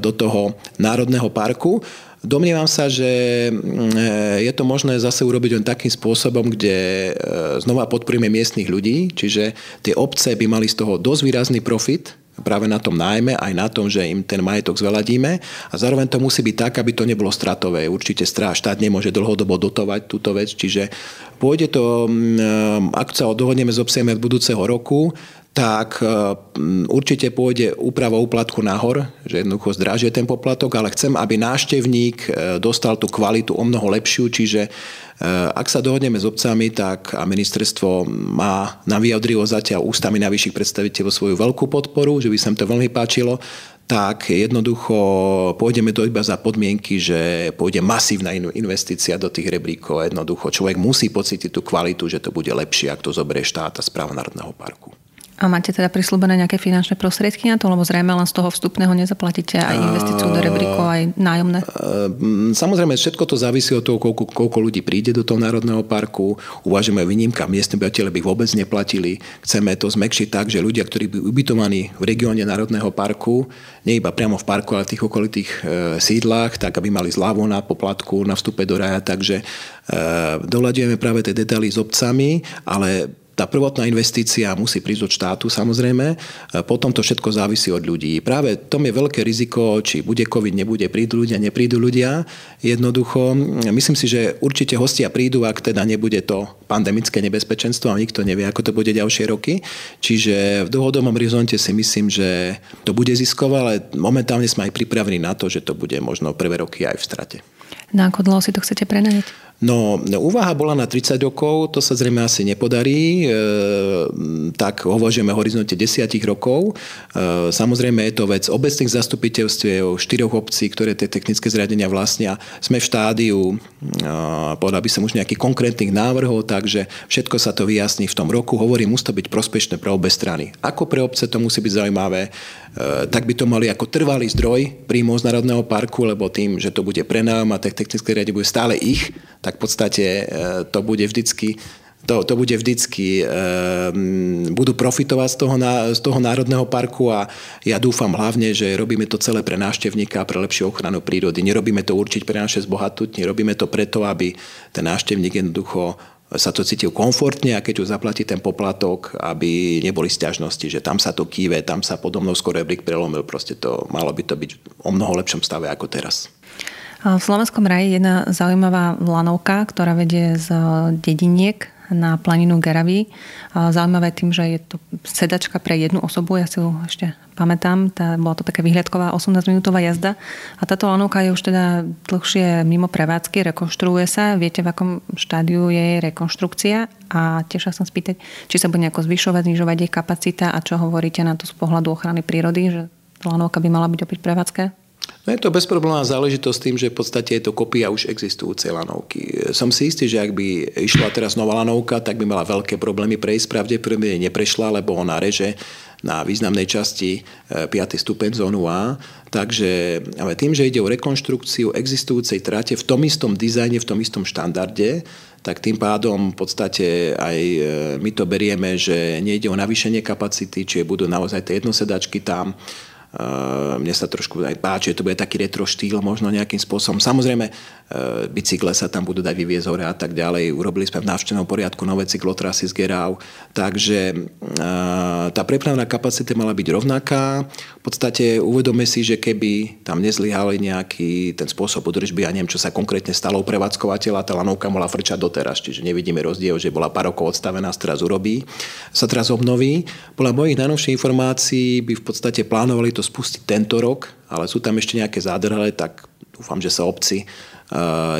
do toho národného parku. Domnievam sa, že mm, je to možné zase urobiť len takým spôsobom, kde e, znova podporíme miestnych ľudí, čiže tie obce by mali z toho dosť výrazný profit, práve na tom nájme, aj na tom, že im ten majetok zveladíme a zároveň to musí byť tak, aby to nebolo stratové. Určite štát nemôže dlhodobo dotovať túto vec, čiže pôjde to, mm, ak sa dohodneme s obsieme od budúceho roku, tak mm, určite pôjde úprava úplatku nahor, že jednoducho zdražie ten poplatok, ale chcem, aby náštevník e, dostal tú kvalitu o mnoho lepšiu, čiže Eh, ak sa dohodneme s obcami, tak a ministerstvo má na vyjadrivo zatiaľ ústami najvyšších predstaviteľov svoju veľkú podporu, že by sa to veľmi páčilo, tak jednoducho pôjdeme to iba za podmienky, že pôjde masívna investícia do tých rebríkov. Jednoducho človek musí pocítiť tú kvalitu, že to bude lepšie, ak to zoberie štát a správa Národného parku. A máte teda prislúbené nejaké finančné prostriedky na to, lebo zrejme len z toho vstupného nezaplatíte aj investíciu do rebríkov, aj nájomné? Samozrejme, všetko to závisí od toho, koľko, koľko ľudí príde do toho národného parku. Uvažujeme výnimka, miestne obyvateľe by vôbec neplatili. Chceme to zmekšiť tak, že ľudia, ktorí by ubytovaní v regióne národného parku, nie iba priamo v parku, ale v tých okolitých e, sídlach, tak aby mali zľavu na poplatku, na vstupe do raja. Takže e, doľadujeme práve tie detaily s obcami, ale tá prvotná investícia musí prísť od štátu samozrejme, potom to všetko závisí od ľudí. Práve tom je veľké riziko, či bude COVID, nebude, prídu ľudia, neprídu ľudia. Jednoducho, myslím si, že určite hostia prídu, ak teda nebude to pandemické nebezpečenstvo a nikto nevie, ako to bude ďalšie roky. Čiže v dlhodobom horizonte si myslím, že to bude ziskové, ale momentálne sme aj pripravení na to, že to bude možno prvé roky aj v strate. Na ako dlho si to chcete prenajať? No, úvaha bola na 30 rokov, to sa zrejme asi nepodarí, e, tak hovožíme o horizonte 10 rokov. E, samozrejme je to vec obecných zastupiteľstiev, štyroch obcí, ktoré tie technické zriadenia vlastnia. Sme v štádiu, e, povedal by som už nejakých konkrétnych návrhov, takže všetko sa to vyjasní v tom roku. Hovorím, musí to byť prospešné pre obe strany. Ako pre obce to musí byť zaujímavé, e, tak by to mali ako trvalý zdroj príjmov z Národného parku, lebo tým, že to bude prenajom a technické riadenie bude stále ich, tak v podstate e, to bude vždycky to, to bude vždycky, e, budú profitovať z toho, z toho národného parku a ja dúfam hlavne, že robíme to celé pre návštevníka a pre lepšiu ochranu prírody. Nerobíme to určiť pre naše zbohatnutie, robíme to preto, aby ten návštevník jednoducho sa to cítil komfortne a keď už zaplatí ten poplatok, aby neboli stiažnosti, že tam sa to kýve, tam sa podobnou skoro rebrík prelomil, proste to malo by to byť o mnoho lepšom stave ako teraz. V Slovenskom raji je jedna zaujímavá lanovka, ktorá vedie z dediniek na planinu Geraví. Zaujímavé tým, že je to sedačka pre jednu osobu, ja si ju ešte pamätám, tá, bola to taká vyhľadková 18-minútová jazda a táto lanovka je už teda dlhšie mimo prevádzky, rekonštruuje sa. Viete, v akom štádiu je jej rekonštrukcia a tiež sa spýtať, či sa bude nejako zvyšovať, znižovať jej kapacita a čo hovoríte na to z pohľadu ochrany prírody, že lanovka by mala byť opäť prevádzka? No je to bezproblémová záležitosť tým, že v podstate je to kopia už existujúcej lanovky. Som si istý, že ak by išla teraz nová lanovka, tak by mala veľké problémy prejsť. Pravdepodobne neprešla, lebo ona reže na významnej časti 5. E, stupeň zónu A. Takže, ale tým, že ide o rekonštrukciu existujúcej trate v tom istom dizajne, v tom istom štandarde, tak tým pádom v podstate aj e, my to berieme, že nejde o navýšenie kapacity, čiže budú naozaj tie jednosedačky tam, mne sa trošku aj páči, že to bude taký retro štýl možno nejakým spôsobom. Samozrejme, bicykle sa tam budú dať vyviezť hore a tak ďalej. Urobili sme v návštevnom poriadku nové cyklotrasy z Gerau, takže tá prepravná kapacita mala byť rovnaká. V podstate uvedome si, že keby tam nezlyhali nejaký ten spôsob udržby a neviem, čo sa konkrétne stalo u prevádzkovateľa, tá lanovka mohla frčať doteraz, čiže nevidíme rozdiel, že bola pár rokov odstavená, teraz urobí, sa teraz obnoví. Podľa mojich najnovších informácií by v podstate plánovali to spustiť tento rok, ale sú tam ešte nejaké zádrhele, tak dúfam, že sa obci,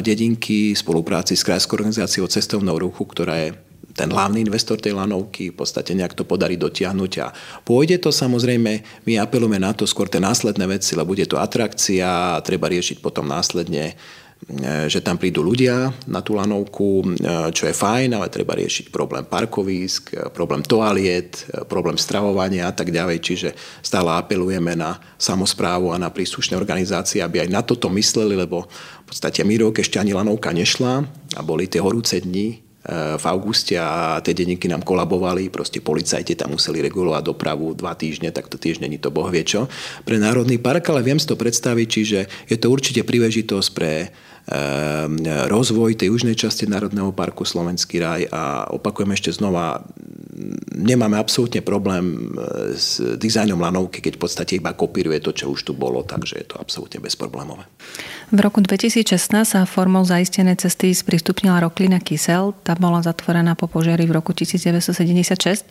dedinky v spolupráci s Krajskou organizáciou cestovnou ruchu, ktorá je ten hlavný investor tej lanovky v podstate nejak to podarí dotiahnuť a pôjde to. Samozrejme, my apelujeme na to skôr tie následné veci, lebo bude to atrakcia treba riešiť potom následne E, že tam prídu ľudia na tú lanovku, e, čo je fajn, ale treba riešiť problém parkovísk, e, problém toaliet, problém stravovania a tak ďalej. Čiže stále apelujeme na samozprávu a na príslušné organizácie, aby aj na toto mysleli, lebo v podstate mi rok ešte ani lanovka nešla a boli tie horúce dni v auguste a tie denníky nám kolabovali, proste policajti tam museli regulovať dopravu dva týždne, tak to tiež není to boh vie čo. Pre Národný park, ale viem si to predstaviť, čiže je to určite príležitosť pre rozvoj tej južnej časti Národného parku Slovenský raj a opakujem ešte znova, nemáme absolútne problém e, s dizajnom lanovky, keď v podstate iba kopíruje to, čo už tu bolo, takže je to absolútne bezproblémové. V roku 2016 sa formou zaistené cesty sprístupnila roklina Kysel. Tá bola zatvorená po požiari v roku 1976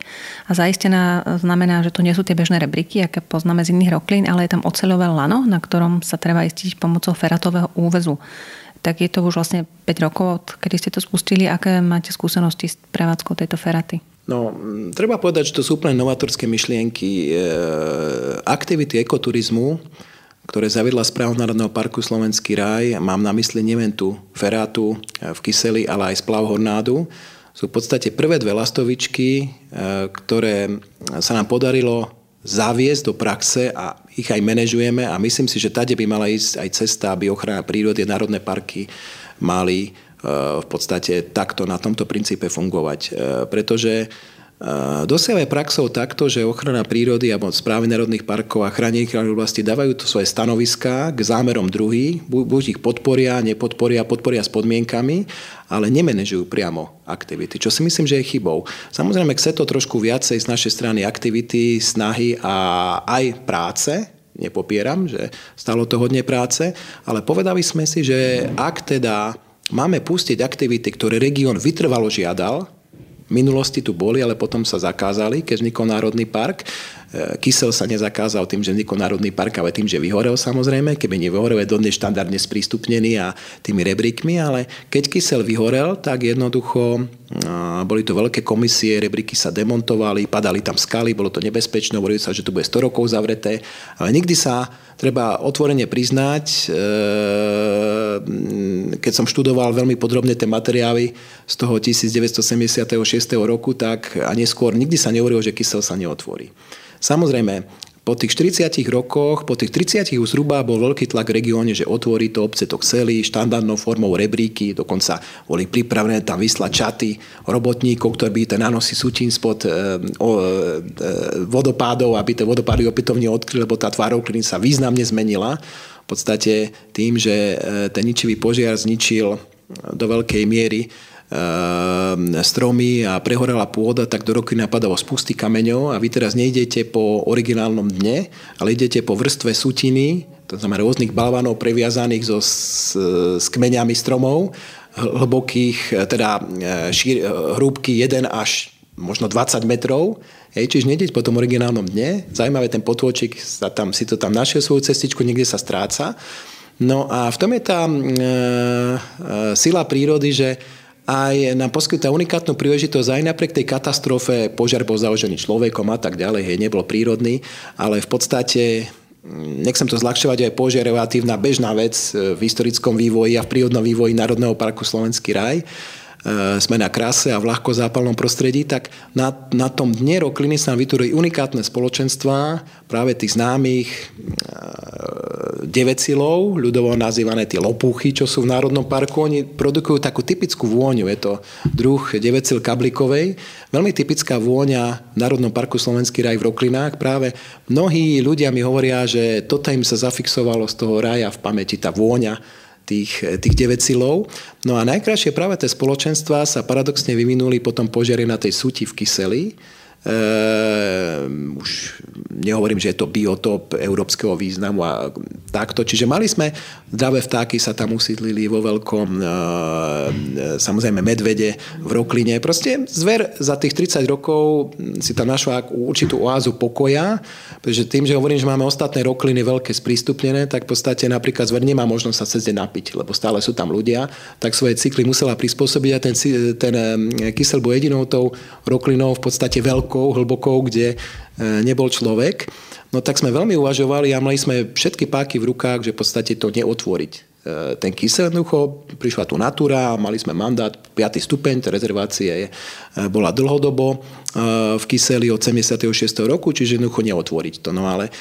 a zaistená znamená, že to nie sú tie bežné rebriky, aké poznáme z iných roklín, ale je tam oceľové lano, na ktorom sa treba istiť pomocou feratového úvezu tak je to už vlastne 5 rokov, od kedy ste to spustili. Aké máte skúsenosti s prevádzkou tejto feraty? No, treba povedať, že to sú úplne novatorské myšlienky. E, aktivity ekoturizmu, ktoré zaviedla správa Národného parku Slovenský raj, mám na mysli nielen tú ferátu e, v Kyseli, ale aj splav Hornádu, sú v podstate prvé dve lastovičky, e, ktoré sa nám podarilo zaviesť do praxe a ich aj manažujeme a myslím si, že tade by mala ísť aj cesta, aby ochrana prírody národné parky mali e, v podstate takto na tomto princípe fungovať. E, pretože Dosiaľ je praxou takto, že ochrana prírody alebo správy národných parkov a chránených oblasti dávajú to svoje stanoviská k zámerom druhý, buď ich podporia, nepodporia, podporia s podmienkami, ale nemenežujú priamo aktivity, čo si myslím, že je chybou. Samozrejme, chce to trošku viacej z našej strany aktivity, snahy a aj práce, nepopieram, že stalo to hodne práce, ale povedali sme si, že ak teda máme pustiť aktivity, ktoré región vytrvalo žiadal, minulosti tu boli, ale potom sa zakázali, keď vznikol Národný park. E, kysel sa nezakázal tým, že vznikol Národný park, ale tým, že vyhorel samozrejme. Keby nevyhorel, je dodnes štandardne sprístupnený a tými rebríkmi, ale keď kysel vyhorel, tak jednoducho boli to veľké komisie, rebríky sa demontovali, padali tam skaly, bolo to nebezpečné, hovorili sa, že to bude 100 rokov zavreté, ale nikdy sa treba otvorene priznať, e, keď som študoval veľmi podrobne tie materiály z toho 1976. roku, tak a neskôr nikdy sa nehovorilo, že kysel sa neotvorí. Samozrejme, po tých 40 rokoch, po tých 30 už zhruba bol veľký tlak v regióne, že otvorí to, obce to chceli, štandardnou formou rebríky, dokonca boli pripravené tam vyslať čaty robotníkov, ktorí by ten nanosy sutín spod e, o, e, vodopádov, aby tie vodopády opätovne odkryli, lebo tá tvár sa významne zmenila. V podstate tým, že e, ten ničivý požiar zničil do veľkej miery stromy a prehorela pôda, tak do roky napadalo spusty kameňov a vy teraz nejdete po originálnom dne, ale idete po vrstve sutiny, to znamená rôznych balvanov previazaných so, s, s kmeňami stromov, hlbokých, teda e, šír, hrúbky 1 až možno 20 metrov, hej, čiže nedeť po tom originálnom dne. Zaujímavé, ten potôčik sa tam, si to tam našiel svoju cestičku, niekde sa stráca. No a v tom je tá e, e, sila prírody, že aj nám poskytá unikátnu príležitosť aj napriek tej katastrofe, požiar bol založený človekom a tak ďalej, hej, nebol prírodný, ale v podstate mm, nechcem to zľahčovať, aj požiar relatívna bežná vec v historickom vývoji a v prírodnom vývoji Národného parku Slovenský raj. Sme na krase a v ľahko zápalnom prostredí, tak na, na tom dne rokliny sa nám vytvorili unikátne spoločenstvá, práve tých známych e, devecilov, ľudovo nazývané tie lopúchy, čo sú v Národnom parku. Oni produkujú takú typickú vôňu. Je to druh devecil kablikovej. Veľmi typická vôňa v Národnom parku Slovenský raj v Roklinách. Práve mnohí ľudia mi hovoria, že toto im sa zafixovalo z toho raja v pamäti, tá vôňa tých, tých devecilov. No a najkrajšie práve tie spoločenstva sa paradoxne vyvinuli potom požiare na tej súti v Kyseli, Uh, už nehovorím, že je to biotop európskeho významu a takto. Čiže mali sme zdravé vtáky, sa tam usídlili vo veľkom, uh, samozrejme medvede v Rokline. Proste zver za tých 30 rokov si tam našla určitú oázu pokoja, pretože tým, že hovorím, že máme ostatné rokliny veľké sprístupnené, tak v podstate napríklad zver nemá možnosť sa cez deň napiť, lebo stále sú tam ľudia, tak svoje cykly musela prispôsobiť a ten, ten kysel bol jedinou tou roklinou v podstate veľkou hlbokou, hlbokou, kde e, nebol človek. No tak sme veľmi uvažovali a mali sme všetky páky v rukách, že v podstate to neotvoriť e, ten kysel jednoducho, prišla tu natúra, mali sme mandát, 5. stupeň, tá rezervácia je, bola dlhodobo e, v kyseli od 76. roku, čiže jednoducho neotvoriť to. No ale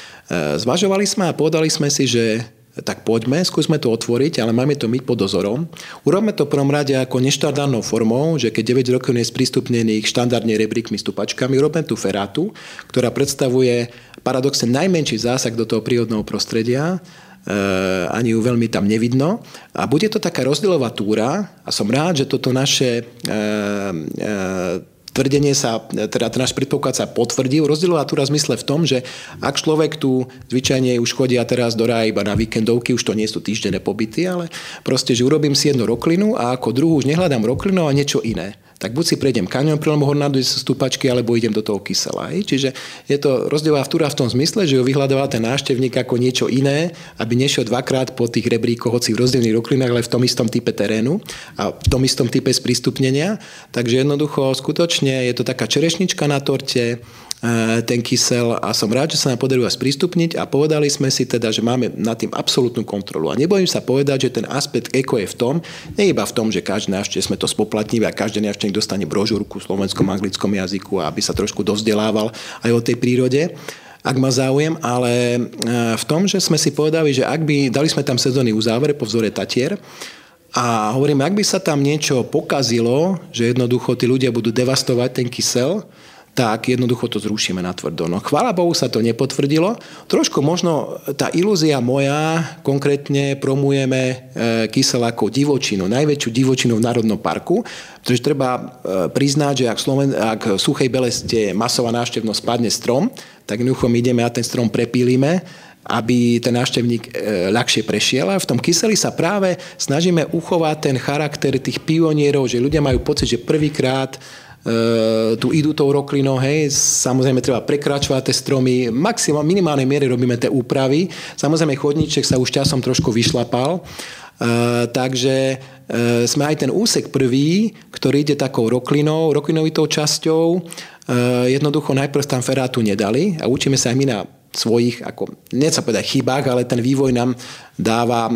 zvažovali sme a povedali sme si, že tak poďme, skúsme to otvoriť, ale máme to myť pod dozorom. Urobme to v prvom rade ako neštandardnou formou, že keď 9 rokov je sprístupnených štandardne rebríkmi stupačkami, urobme tú ferátu, ktorá predstavuje paradoxne najmenší zásah do toho prírodného prostredia, e, ani ju veľmi tam nevidno. A bude to taká rozdielová túra a som rád, že toto naše e, e, tvrdenie sa, teda ten náš predpoklad sa potvrdil. Rozdielová túra zmysle v tom, že ak človek tu zvyčajne už chodia teraz do raja iba na víkendovky, už to nie sú týždenné pobyty, ale proste, že urobím si jednu roklinu a ako druhú už nehľadám roklinu a niečo iné tak buď si prejdem kanion pri Hornádu z stúpačky, alebo idem do toho kysela. Hej. Čiže je to rozdielová vtúra v tom zmysle, že ho vyhľadáva ten návštevník ako niečo iné, aby nešiel dvakrát po tých rebríkoch, hoci v rozdielných roklinách, ale v tom istom type terénu a v tom istom type sprístupnenia. Takže jednoducho, skutočne je to taká čerešnička na torte, ten kysel a som rád, že sa nám podarilo sprístupniť a povedali sme si teda, že máme nad tým absolútnu kontrolu. A nebojím sa povedať, že ten aspekt eko je v tom, nie iba v tom, že každý návštev sme to spoplatnili a každý návštevník dostane brožúrku v slovenskom anglickom jazyku, aby sa trošku dozdelával aj o tej prírode ak má záujem, ale e, v tom, že sme si povedali, že ak by, dali sme tam sezónny uzáver po vzore Tatier, a hovoríme, ak by sa tam niečo pokazilo, že jednoducho tí ľudia budú devastovať ten kysel, tak jednoducho to zrušíme na tvrdo. No chvála Bohu sa to nepotvrdilo. Trošku možno tá ilúzia moja, konkrétne promujeme e, kysel ako divočinu, najväčšiu divočinu v Národnom parku, pretože treba e, priznať, že ak, Sloven, ak v Suchej Beleste masová návštevnosť spadne strom, tak jednoducho my ideme a ten strom prepílime aby ten návštevník e, ľahšie prešiel. A v tom kyseli sa práve snažíme uchovať ten charakter tých pionierov, že ľudia majú pocit, že prvýkrát tu idú tou roklinou, hej, samozrejme treba prekračovať tie stromy, maximum, minimálnej miery robíme tie úpravy, samozrejme chodníček sa už časom trošku vyšlapal, Uh, takže uh, sme aj ten úsek prvý, ktorý ide takou roklinou, roklinovitou časťou, uh, jednoducho najprv tam ferátu nedali a učíme sa aj my na svojich, ako, nechcem povedať chybách, ale ten vývoj nám dáva e,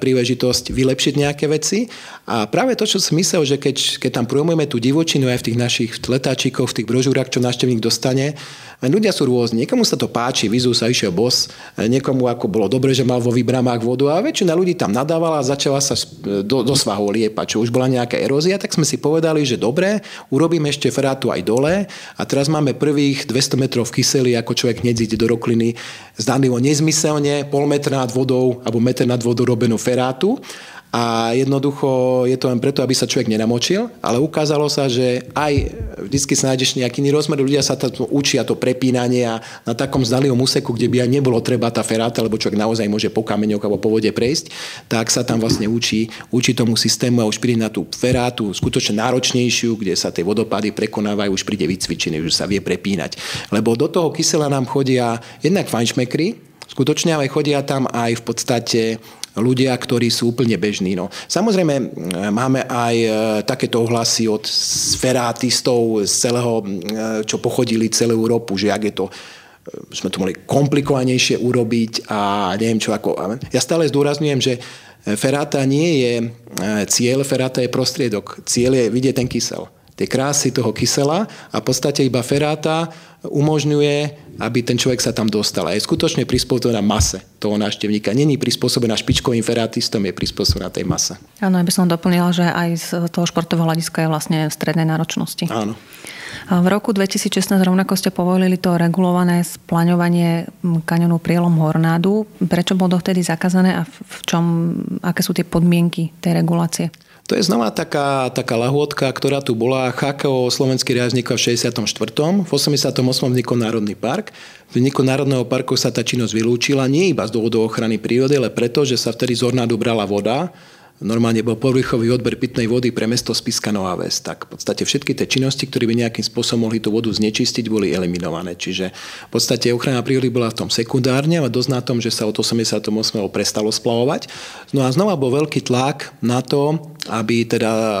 príležitosť vylepšiť nejaké veci. A práve to, čo som myslel, že keď, keď tam projmujeme tú divočinu aj v tých našich letáčikoch, v tých brožúrach, čo návštevník dostane, ľudia sú rôzni. Niekomu sa to páči, vizu sa išiel bos, niekomu ako bolo dobre, že mal vo výbramách vodu. A väčšina ľudí tam nadávala a začala sa do, do svahov liepať, čo už bola nejaká erózia, tak sme si povedali, že dobre, urobíme ešte ferátu aj dole. A teraz máme prvých 200 metrov v kyseli, ako človek hneď do rokliny, zdanlivo nezmyselne, pol metra nad vodou alebo meter nad vodou robenú ferátu a jednoducho je to len preto, aby sa človek nenamočil, ale ukázalo sa, že aj vždy sa nájdeš nejaký iný rozmer, ľudia sa tam učia to prepínanie a na takom zdalom úseku, kde by aj nebolo treba tá feráta, lebo človek naozaj môže po kameňoch alebo po vode prejsť, tak sa tam vlastne učí, učí tomu systému a už príde na tú ferátu skutočne náročnejšiu, kde sa tie vodopády prekonávajú, už príde vycvičený, už sa vie prepínať. Lebo do toho kysela nám chodia jednak fajnšmekry, skutočne ale chodia tam aj v podstate ľudia, ktorí sú úplne bežní. No. Samozrejme, máme aj e, takéto ohlasy od sferátistov z celého, e, čo pochodili celú Európu, že ak je to sme to mohli komplikovanejšie urobiť a neviem čo ako. Ja stále zdôrazňujem, že feráta nie je cieľ, feráta je prostriedok. Cieľ je vidieť ten kysel tie krásy toho kysela a v podstate iba feráta umožňuje, aby ten človek sa tam dostal. A je skutočne prispôsobená mase toho návštevníka. Není prispôsobená špičkovým ferátistom, je prispôsobená tej mase. Áno, ja by som doplnila, že aj z toho športového hľadiska je vlastne v strednej náročnosti. Áno. V roku 2016 rovnako ste povolili to regulované splaňovanie kanionu prielom Hornádu. Prečo bolo dovtedy zakázané a v čom, aké sú tie podmienky tej regulácie? To je znova taká, taká lahôdka, ktorá tu bola. HKO Slovenský riad vznikol v 64. V 88. vznikol Národný park. V vzniku Národného parku sa tá činnosť vylúčila nie iba z dôvodu ochrany prírody, ale preto, že sa vtedy z Ornádu voda normálne bol povrchový odber pitnej vody pre mesto Spiska Nová Ves. Tak v podstate všetky tie činnosti, ktoré by nejakým spôsobom mohli tú vodu znečistiť, boli eliminované. Čiže v podstate ochrana prírody bola v tom sekundárne, ale dosť na tom, že sa od 88. prestalo splavovať. No a znova bol veľký tlak na to, aby teda e,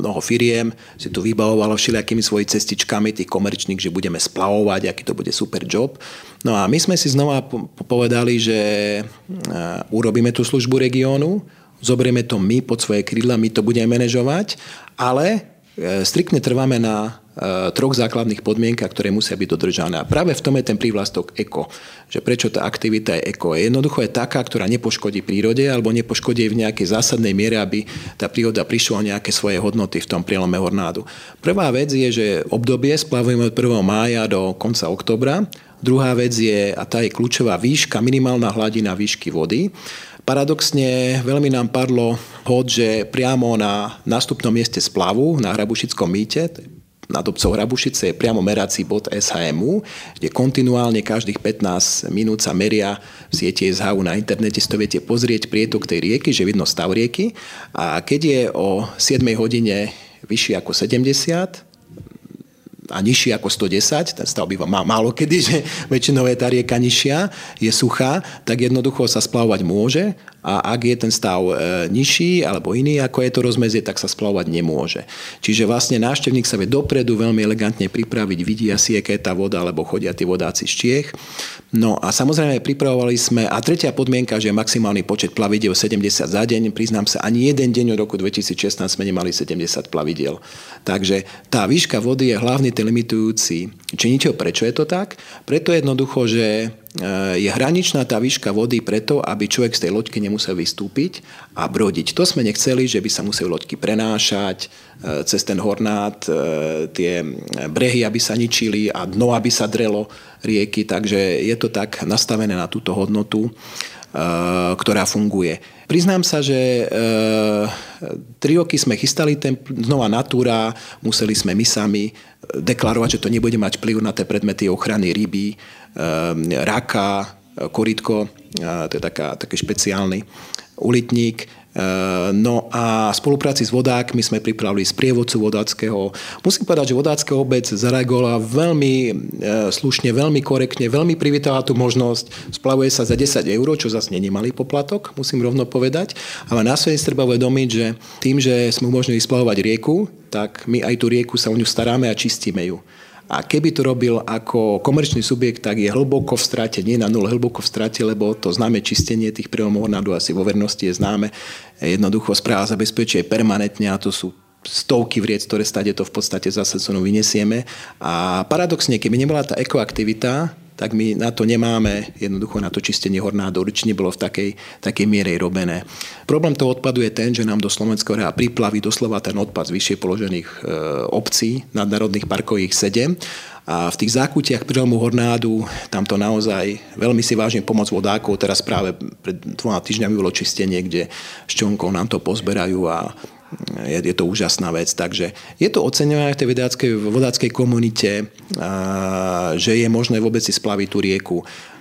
mnoho firiem si tu vybavovalo všelijakými svojimi cestičkami tých komerčných, že budeme splavovať, aký to bude super job. No a my sme si znova povedali, že e, urobíme tú službu regiónu, zoberieme to my pod svoje krídla, my to budeme manažovať, ale e, striktne trváme na e, troch základných podmienkach, ktoré musia byť dodržané. A práve v tom je ten prívlastok eko. Že prečo tá aktivita je eko. Jednoducho je taká, ktorá nepoškodí prírode alebo nepoškodí v nejakej zásadnej miere, aby tá príroda prišla o nejaké svoje hodnoty v tom prielome hornádu. Prvá vec je, že obdobie splavujeme od 1. mája do konca oktobra. Druhá vec je, a tá je kľúčová výška, minimálna hladina výšky vody. Paradoxne veľmi nám padlo hod, že priamo na nástupnom mieste splavu, na Hrabušickom mýte, nad obcov Hrabušice je priamo merací bod SHMU, kde kontinuálne každých 15 minút sa meria v siete SHU na internete, si to viete pozrieť prietok tej rieky, že vidno stav rieky. A keď je o 7 hodine vyšší ako 70, a nižší ako 110, ten stav býva málo kedy, že väčšinou je tá rieka nižšia, je suchá, tak jednoducho sa splavovať môže a ak je ten stav e, nižší alebo iný, ako je to rozmezie, tak sa splavovať nemôže. Čiže vlastne návštevník sa vie dopredu veľmi elegantne pripraviť, vidí asi, aká je tá voda, alebo chodia tí vodáci z Čiech. No a samozrejme pripravovali sme, a tretia podmienka, že maximálny počet plavidiel 70 za deň, priznám sa, ani jeden deň od roku 2016 sme nemali 70 plavidiel. Takže tá výška vody je hlavný ten limitujúci činiteľ. Prečo je to tak? Preto jednoducho, že je hraničná tá výška vody preto, aby človek z tej loďky nemusel vystúpiť a brodiť. To sme nechceli, že by sa museli loďky prenášať eh, cez ten hornát, eh, tie brehy, aby sa ničili a dno, aby sa drelo rieky. Takže je to tak nastavené na túto hodnotu, ktorá funguje. Priznám sa, že e, tri roky sme chystali ten znova Natura, museli sme my sami deklarovať, že to nebude mať vplyv na tie predmety ochrany ryby, Ehm, raka, koritko, to je taká, taký špeciálny ulitník. Ehm, no a v spolupráci s vodákmi sme pripravili sprievodcu vodáckého. Musím povedať, že vodácká obec zareagovala veľmi e, slušne, veľmi korektne, veľmi privítala tú možnosť. Splavuje sa za 10 eur, čo zase není malý poplatok, musím rovno povedať. Ale následne treba uvedomiť, že tým, že sme umožnili splavovať rieku, tak my aj tú rieku sa o ňu staráme a čistíme ju. A keby to robil ako komerčný subjekt, tak je hlboko v strate, nie na nule, hlboko v strate, lebo to známe čistenie tých príjomov hornádu asi vo vernosti je známe. Jednoducho správa zabezpečuje permanentne a to sú stovky vriec, ktoré stade to v podstate zase vynesieme. A paradoxne, keby nebola tá ekoaktivita, tak my na to nemáme, jednoducho na to čistenie hornádu určite bolo v takej, takej miere robené. Problém toho odpadu je ten, že nám do Slovenského hra priplaví doslova ten odpad z vyššie položených e, obcí, nadnárodných parkov ich 7 a v tých zákutiach prílomu Hornádu, tam to naozaj veľmi si vážim pomoc vodákov. Teraz práve pred dvoma týždňami bolo čistenie, kde šťonkou nám to pozberajú a je, je to úžasná vec. Takže je to oceňované v tej vodáckej, vodáckej komunite, že je možné vôbec si splaviť tú rieku.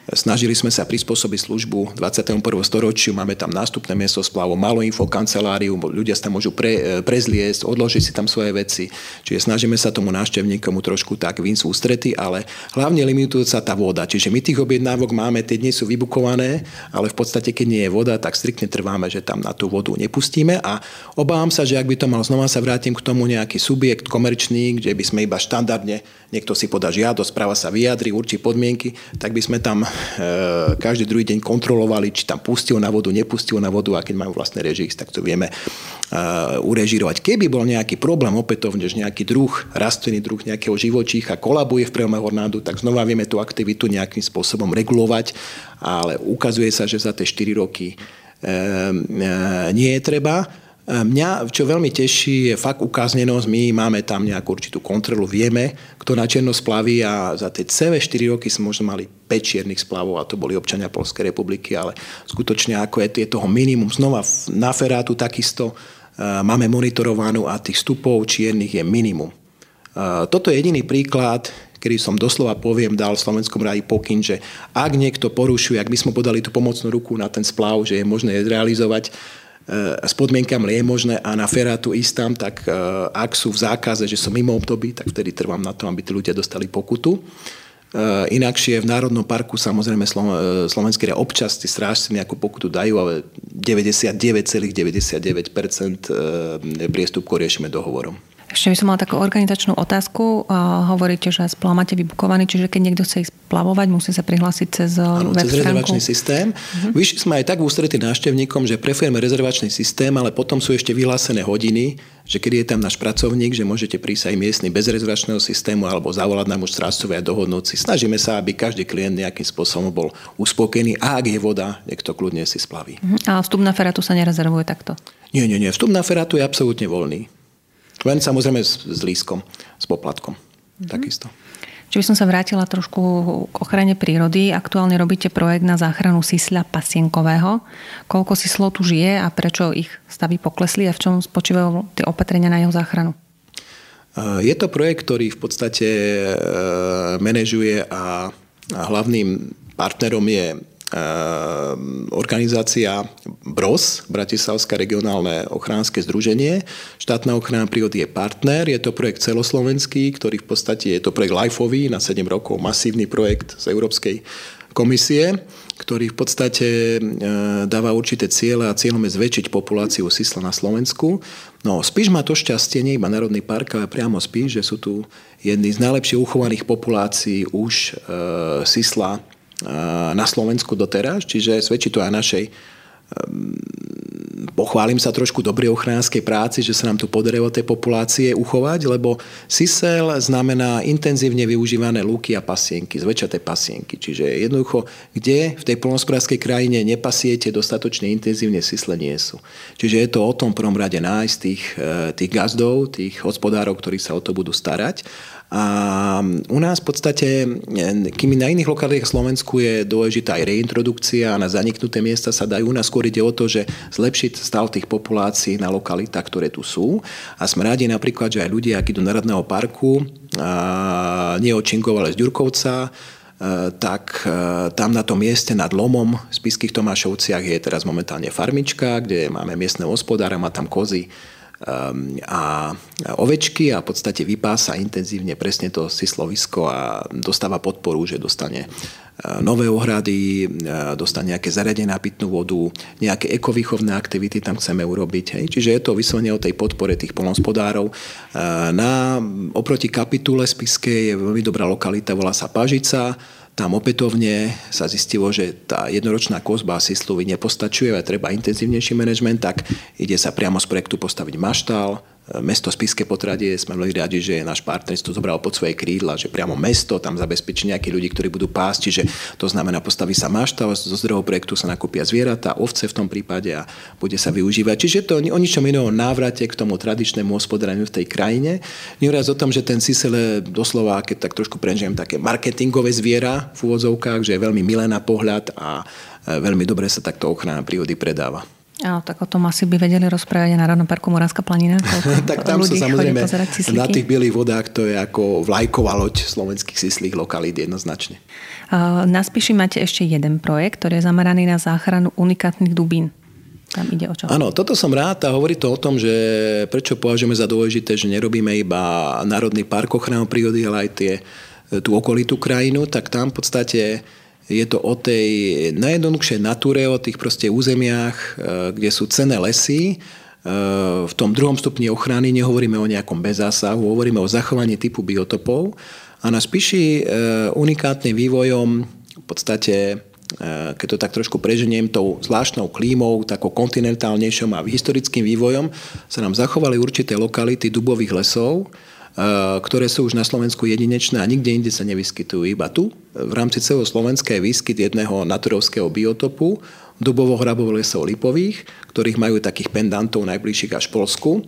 Snažili sme sa prispôsobiť službu 21. storočiu, máme tam nástupné miesto splavu, malo info kanceláriu, ľudia sa tam môžu pre, prezliesť, odložiť si tam svoje veci. Čiže snažíme sa tomu návštevníkom trošku tak vynsť ústrety, ale hlavne limitujúca tá voda. Čiže my tých objednávok máme, tie dnes sú vybukované, ale v podstate, keď nie je voda, tak striktne trváme, že tam na tú vodu nepustíme a obávam sa, že ak by to mal znova sa vrátim k tomu nejaký subjekt komerčný, kde by sme iba štandardne, niekto si podá žiadosť, správa sa vyjadri, určí podmienky, tak by sme tam E, každý druhý deň kontrolovali, či tam pustil na vodu, nepustil na vodu a keď majú vlastné režix, tak to vieme e, urežírovať. Keby bol nejaký problém opätovne, že nejaký druh, rastlinný druh nejakého živočícha kolabuje v priame hornádu, tak znova vieme tú aktivitu nejakým spôsobom regulovať, ale ukazuje sa, že za tie 4 roky e, nie je treba. Mňa, čo veľmi teší, je fakt ukáznenosť. My máme tam nejakú určitú kontrolu, vieme, kto na černo splaví a za tie celé 4 roky sme možno mali 5 čiernych splavov a to boli občania Polskej republiky, ale skutočne ako je, je toho minimum. Znova na Ferátu takisto e, máme monitorovanú a tých stupov čiernych je minimum. E, toto je jediný príklad, kedy som doslova poviem, dal v Slovenskom ráji pokyn, že ak niekto porušuje, ak by sme podali tú pomocnú ruku na ten splav, že je možné realizovať, s podmienkami je možné a na ferátu ísť tam, tak e, ak sú v zákaze, že som mimo období, tak vtedy trvám na to, aby tí ľudia dostali pokutu. E, inakšie v Národnom parku samozrejme e, slovenský občas tí strážci nejakú pokutu dajú, ale 99,99% priestupkov riešime dohovorom. Ešte by som mala takú organizačnú otázku. Hovoríte, že splav máte vybukovaný, čiže keď niekto chce ísť plavovať, musí sa prihlásiť cez ano, web cez rezervačný systém. Uh-huh. Vyšli sme aj tak v ústretí návštevníkom, že preferujeme rezervačný systém, ale potom sú ešte vyhlásené hodiny, že keď je tam náš pracovník, že môžete prísť aj miestny bez rezervačného systému alebo zavolať nám už strážcovia a dohodnúť si. Snažíme sa, aby každý klient nejakým spôsobom bol uspokojený a ak je voda, niekto kľudne si splaví. Uh-huh. A vstup na ferátu sa nerezervuje takto? Nie, nie, nie. Vstup na ferátu je absolútne voľný. Len samozrejme s, s lískom, s poplatkom. Mm-hmm. Takisto. Či by som sa vrátila trošku k ochrane prírody. Aktuálne robíte projekt na záchranu sisľa pasienkového. Koľko sislov tu žije a prečo ich stavy poklesli a v čom spočívajú tie opatrenia na jeho záchranu? Je to projekt, ktorý v podstate e, manažuje a hlavným partnerom je organizácia BROS, Bratislavské regionálne ochránske združenie. Štátna ochrana prírody je partner, je to projekt celoslovenský, ktorý v podstate je to projekt LIFEový na 7 rokov, masívny projekt z Európskej komisie, ktorý v podstate e, dáva určité ciele a cieľom je zväčšiť populáciu sisla na Slovensku. No, Spíš má to šťastie, nie iba Národný park, ale priamo Spíš, že sú tu jedny z najlepšie uchovaných populácií už e, sisla na Slovensku doteraz, čiže svedčí to aj našej pochválim sa trošku dobrej ochránskej práci, že sa nám tu podarilo tej populácie uchovať, lebo sisel znamená intenzívne využívané lúky a pasienky, zväčšaté pasienky. Čiže jednoducho, kde v tej polnospodárskej krajine nepasiete dostatočne intenzívne, sisle nie sú. Čiže je to o tom prvom rade nájsť tých, e, tých gazdov, tých hospodárov, ktorí sa o to budú starať a u nás v podstate, kým na iných lokalitách Slovensku je dôležitá aj reintrodukcia a na zaniknuté miesta sa dajú, u nás skôr ide o to, že zlepšiť stav tých populácií na lokalitách, ktoré tu sú. A sme rádi napríklad, že aj ľudia, akí do Národného parku, a nie od Činkovale z Ďurkovca, tak tam na tom mieste nad Lomom v Spiských Tomášovciach je teraz momentálne farmička, kde máme miestne hospodára, má tam kozy, a ovečky a v podstate vypása intenzívne presne to sislovisko a dostáva podporu, že dostane e, nové ohrady, e, dostane nejaké zariadenie na pitnú vodu, nejaké ekovýchovné aktivity tam chceme urobiť. Hej. Čiže je to vyslovene o tej podpore tých polnospodárov. E, na, oproti kapitule spiskej je veľmi dobrá lokalita, volá sa Pažica, tam opätovne sa zistilo, že tá jednoročná kozba Sislovy nepostačuje a treba intenzívnejší manažment, tak ide sa priamo z projektu postaviť maštál, mesto Spiske potradie, sme veľmi radi, že náš partner to zobral pod svoje krídla, že priamo mesto tam zabezpečí nejakých ľudí, ktorí budú pásť, čiže to znamená postaví sa mašta, zo zdrojov projektu sa nakúpia zvieratá, ovce v tom prípade a bude sa využívať. Čiže to o ničom inom návrate k tomu tradičnému hospodáreniu v tej krajine. Nehoraz o tom, že ten sisele doslova, keď tak trošku prežijem, také marketingové zviera v úvodzovkách, že je veľmi milé na pohľad a veľmi dobre sa takto ochrana prírody predáva. Áno, tak o tom asi by vedeli rozprávať aj Národnom parku Moravská planina. tak tam sú samozrejme na tých bielých vodách to je ako vlajková loď slovenských sislých lokalít jednoznačne. Na Spiši máte ešte jeden projekt, ktorý je zameraný na záchranu unikátnych dubín. Tam ide o čo? Áno, toto som rád a hovorí to o tom, že prečo považujeme za dôležité, že nerobíme iba Národný park ochranu prírody, ale aj tie, tú okolitú krajinu, tak tam v podstate je to o tej najjednoduchšej natúre, o tých proste územiach, e, kde sú cené lesy. E, v tom druhom stupni ochrany nehovoríme o nejakom bezásahu, hovoríme o zachovaní typu biotopov. A na spíši e, unikátnym vývojom v podstate keď to tak trošku preženiem, tou zvláštnou klímou, takou kontinentálnejšou a historickým vývojom sa nám zachovali určité lokality dubových lesov, ktoré sú už na Slovensku jedinečné a nikde inde sa nevyskytujú. Iba tu, v rámci celého Slovenska je výskyt jedného naturovského biotopu, dubovo-hrabov lesov lipových, ktorých majú takých pendantov najbližších až Polsku.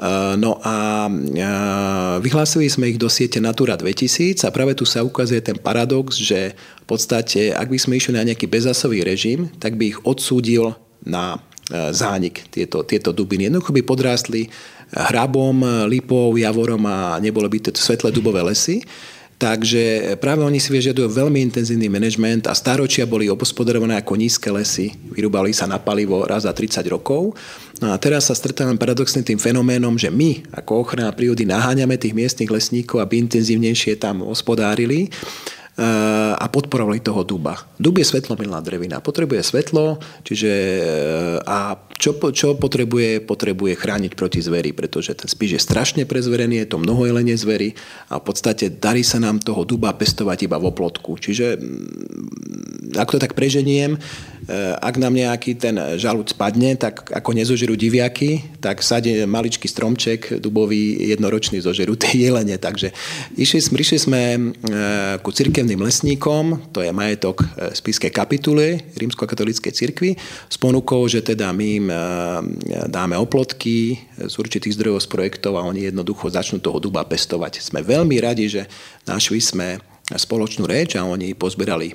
Eh, no a eh, vyhlásili sme ich do siete Natura 2000 a práve tu sa ukazuje ten paradox, že v podstate, ak by sme išli na nejaký bezasový režim, tak by ich odsúdil na zánik tieto, tieto dubiny. Jednoducho by podrástli hrabom, lipou, javorom a nebolo by to svetlé dubové lesy. Takže práve oni si vyžadujú veľmi intenzívny manažment a staročia boli obospodarované ako nízke lesy. Vyrúbali sa na palivo raz za 30 rokov. No a teraz sa stretávame paradoxne tým fenoménom, že my ako ochrana prírody naháňame tých miestnych lesníkov, aby intenzívnejšie tam hospodárili a podporovali toho duba. Dub je svetlomilná drevina, potrebuje svetlo, čiže a čo, čo potrebuje? Potrebuje chrániť proti zveri, pretože ten spíš je strašne prezverený, je to mnoho jelenie zvery a v podstate darí sa nám toho duba pestovať iba v oplotku. Čiže ak to tak preženiem, Eh, ak nám nejaký ten žalúd spadne, tak ako nezožerú diviaky, tak sadie maličký stromček dubový jednoročný zožerú tie jelene. Takže išli, išli sme eh, ku cirkevným lesníkom, to je majetok eh, Spiskej kapituly rímsko-katolíckej cirkvi, s ponukou, že teda my im dáme oplotky z určitých zdrojov z projektov a oni jednoducho začnú toho duba pestovať. Sme veľmi radi, že našli sme spoločnú reč a oni pozberali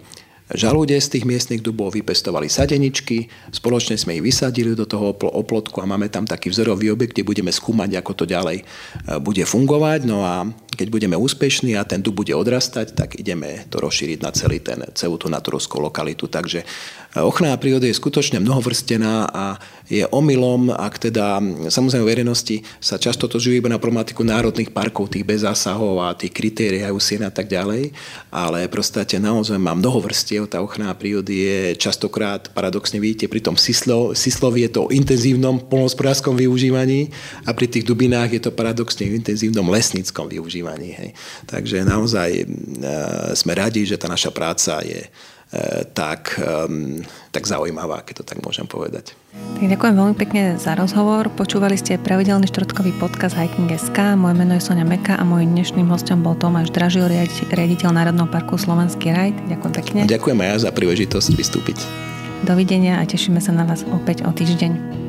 žalúde z tých miestnych dubov, vypestovali sadeničky, spoločne sme ich vysadili do toho oplotku a máme tam taký vzorový objekt, kde budeme skúmať, ako to ďalej e, bude fungovať. No a keď budeme úspešní a ten dub bude odrastať, tak ideme to rozšíriť na celý ten, celú tú naturovskú lokalitu. Takže e, ochrana prírody je skutočne mnohovrstená a je omylom, ak teda samozrejme verejnosti sa často to žijú iba na problematiku národných parkov, tých bez zásahov a tých kritérií a tak ďalej, ale proste naozaj má mnoho vrstiev, tá ochrana prírody je častokrát, paradoxne vidíte, pri tom Sislo, Sislovi je to o intenzívnom polnospodárskom využívaní a pri tých dubinách je to paradoxne v intenzívnom lesníckom využívaní. Hej. Takže naozaj e, sme radi, že tá naša práca je tak, tak zaujímavá, keď to tak môžem povedať. Tak ďakujem veľmi pekne za rozhovor. Počúvali ste pravidelný štvrtkový podcast Hiking.sk. Moje meno je Sonia Meka a môjim dnešným hostom bol Tomáš Dražil, riaditeľ Národného parku Slovenský raj. Ďakujem pekne. Ďakujem aj ja za príležitosť vystúpiť. Dovidenia a tešíme sa na vás opäť o týždeň.